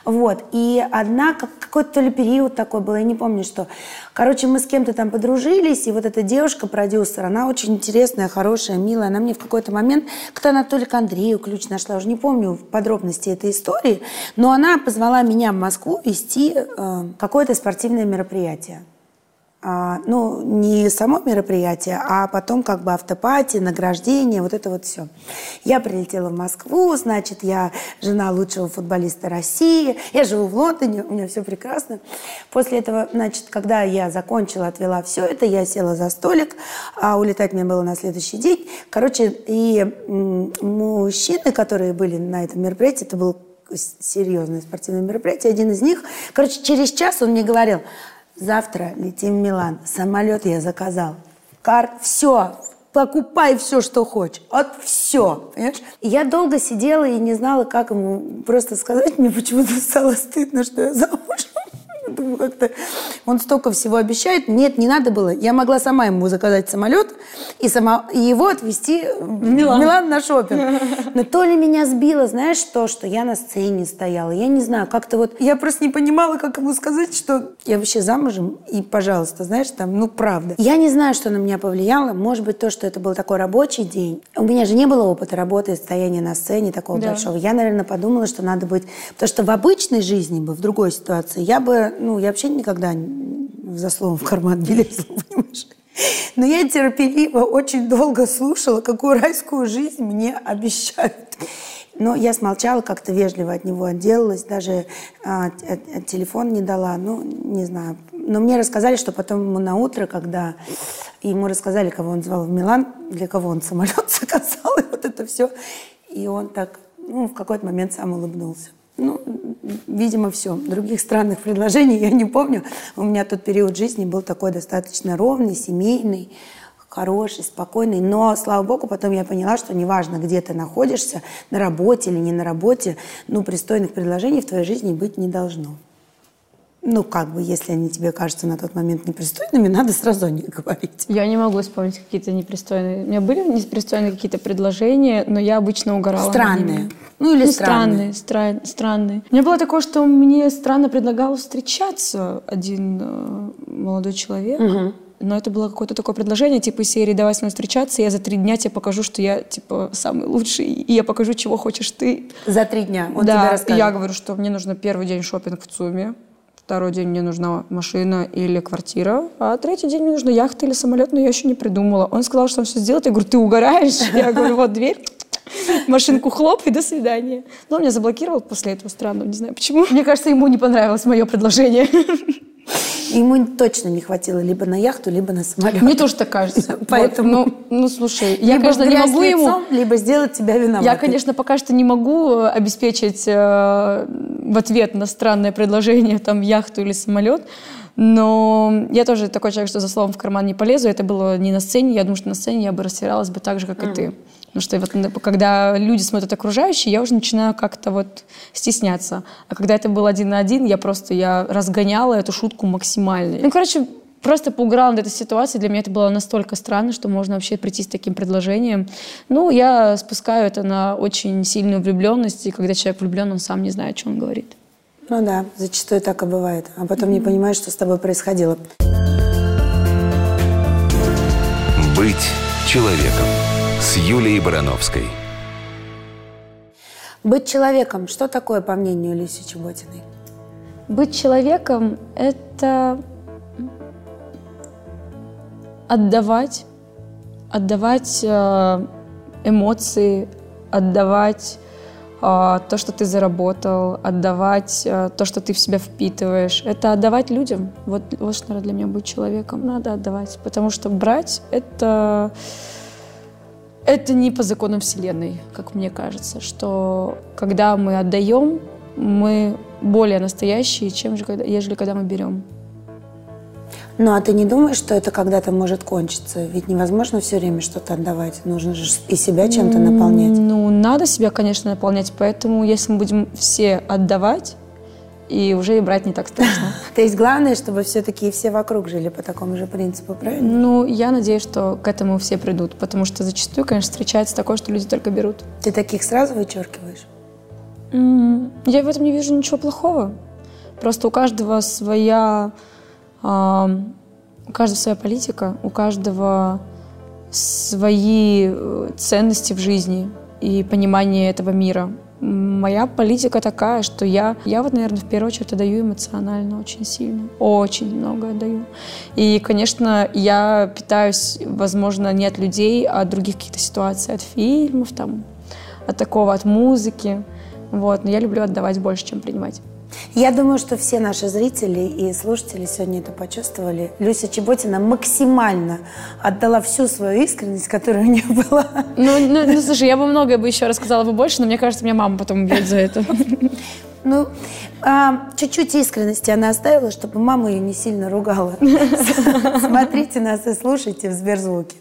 Вот. И одна, как, какой-то то ли период такой был, я не помню, что. Короче, мы с кем-то там подружились, и вот эта девушка, продюсер, она очень интересная, хорошая, милая. Она мне в какой-то момент, кто она то ли к Андрею ключ нашла, уже не помню подробности этой истории, но она позвала меня в Москву вести э, какое-то спортивное мероприятие. А, ну, не само мероприятие, а потом как бы автопати, награждение, вот это вот все. Я прилетела в Москву, значит, я жена лучшего футболиста России, я живу в Лондоне, у меня все прекрасно. После этого, значит, когда я закончила, отвела все это, я села за столик, а улетать мне было на следующий день. Короче, и мужчины, которые были на этом мероприятии, это было серьезное спортивное мероприятие, один из них, короче, через час он мне говорил, Завтра летим в Милан. Самолет я заказал. Кар, все, покупай все, что хочешь. Вот все, понимаешь? Я долго сидела и не знала, как ему просто сказать. Мне почему-то стало стыдно, что я замужем. Думаю, как-то он столько всего обещает. Нет, не надо было. Я могла сама ему заказать самолет и, сама, и его отвезти в Милан. Милан на шопинг. [LAUGHS] Но то ли меня сбило, знаешь, то, что я на сцене стояла. Я не знаю, как-то вот... Я просто не понимала, как ему сказать, что я вообще замужем. И, пожалуйста, знаешь, там, ну, правда. Я не знаю, что на меня повлияло. Может быть, то, что это был такой рабочий день. У меня же не было опыта работы, стояния на сцене такого да. большого. Я, наверное, подумала, что надо быть... Потому что в обычной жизни бы, в другой ситуации, я бы ну, я вообще никогда за словом в карман не лезла, [LAUGHS] понимаешь? Но я терпеливо очень долго слушала, какую райскую жизнь мне обещают. Но я смолчала, как-то вежливо от него отделалась, даже а, а, телефон не дала, ну, не знаю. Но мне рассказали, что потом ему на утро, когда ему рассказали, кого он звал в Милан, для кого он самолет [LAUGHS] заказал, и вот это все. И он так, ну, в какой-то момент сам улыбнулся. Ну, видимо, все. Других странных предложений я не помню. У меня тот период жизни был такой достаточно ровный, семейный, хороший, спокойный. Но, слава богу, потом я поняла, что неважно, где ты находишься, на работе или не на работе, ну, пристойных предложений в твоей жизни быть не должно. Ну, как бы, если они тебе кажутся на тот момент непристойными, [LAUGHS] надо сразу о них говорить. Я не могу вспомнить какие-то непристойные. У меня были непристойные какие-то предложения, но я обычно угорала. Странные. Ну, или ну, странные. Странные, стра- странные. У меня было такое, что мне странно предлагал встречаться один э, молодой человек. Угу. Но это было какое-то такое предложение, типа серии «давай с мной встречаться, я за три дня тебе покажу, что я, типа, самый лучший, и я покажу, чего хочешь ты». За три дня он да, тебе я говорю, что мне нужно первый день шопинг в ЦУМе, Второй день мне нужна машина или квартира, а третий день мне нужна яхта или самолет, но я еще не придумала. Он сказал, что он все сделает. Я говорю, ты угораешь? [LAUGHS] Я говорю, вот дверь, машинку хлоп и до свидания. Но он меня заблокировал после этого странно, не знаю почему. Мне кажется, ему не понравилось мое предложение. [LAUGHS] Ему точно не хватило либо на яхту, либо на самолет. Мне тоже так кажется. [LAUGHS] Поэтому, вот. ну, ну, слушай, я, конечно, не могу ему... Либо сделать тебя виноватой. Я, конечно, пока что не могу обеспечить э, в ответ на странное предложение там яхту или самолет, но я тоже такой человек, что за словом в карман не полезу. Это было не на сцене. Я думаю, что на сцене я бы растерялась бы так же, как mm. и ты. Потому что вот, когда люди смотрят окружающие, я уже начинаю как-то вот стесняться. А когда это был один на один, я просто я разгоняла эту шутку максимально. Ну, короче, просто поуграла над этой ситуацией. Для меня это было настолько странно, что можно вообще прийти с таким предложением. Ну, я спускаю это на очень сильную влюбленность, и когда человек влюблен, он сам не знает, что он говорит. Ну да, зачастую так и бывает. А потом mm-hmm. не понимаешь, что с тобой происходило. Быть человеком с Юлией Барановской. Быть человеком. Что такое, по мнению Лиси Чеботиной? Быть человеком – это отдавать, отдавать э, эмоции, отдавать э, то, что ты заработал, отдавать э, то, что ты в себя впитываешь. Это отдавать людям. Вот, вот что, для меня быть человеком. Надо отдавать. Потому что брать – это это не по законам Вселенной, как мне кажется, что когда мы отдаем, мы более настоящие, чем же, когда, ежели когда мы берем. Ну, а ты не думаешь, что это когда-то может кончиться? Ведь невозможно все время что-то отдавать. Нужно же и себя чем-то наполнять. Ну, надо себя, конечно, наполнять. Поэтому, если мы будем все отдавать, и уже и брать не так страшно. [LAUGHS] То есть главное, чтобы все-таки все вокруг жили по такому же принципу, правильно? Ну, я надеюсь, что к этому все придут, потому что зачастую, конечно, встречается такое, что люди только берут. Ты таких сразу вычеркиваешь? Я в этом не вижу ничего плохого. Просто у каждого своя, а, у каждого своя политика, у каждого свои э, ценности в жизни и понимание этого мира. Моя политика такая, что я, я вот, наверное, в первую очередь отдаю эмоционально очень сильно. Очень много отдаю. И, конечно, я питаюсь, возможно, не от людей, а от других каких-то ситуаций, от фильмов, там, от такого, от музыки. Вот. Но я люблю отдавать больше, чем принимать. Я думаю, что все наши зрители и слушатели сегодня это почувствовали. Люся Чеботина максимально отдала всю свою искренность, которая у нее была. Ну, ну, ну, слушай, я бы многое бы еще рассказала бы больше, но мне кажется, меня мама потом убьет за это. Ну, а, чуть-чуть искренности она оставила, чтобы мама ее не сильно ругала. Смотрите нас и слушайте в Сберзвуке.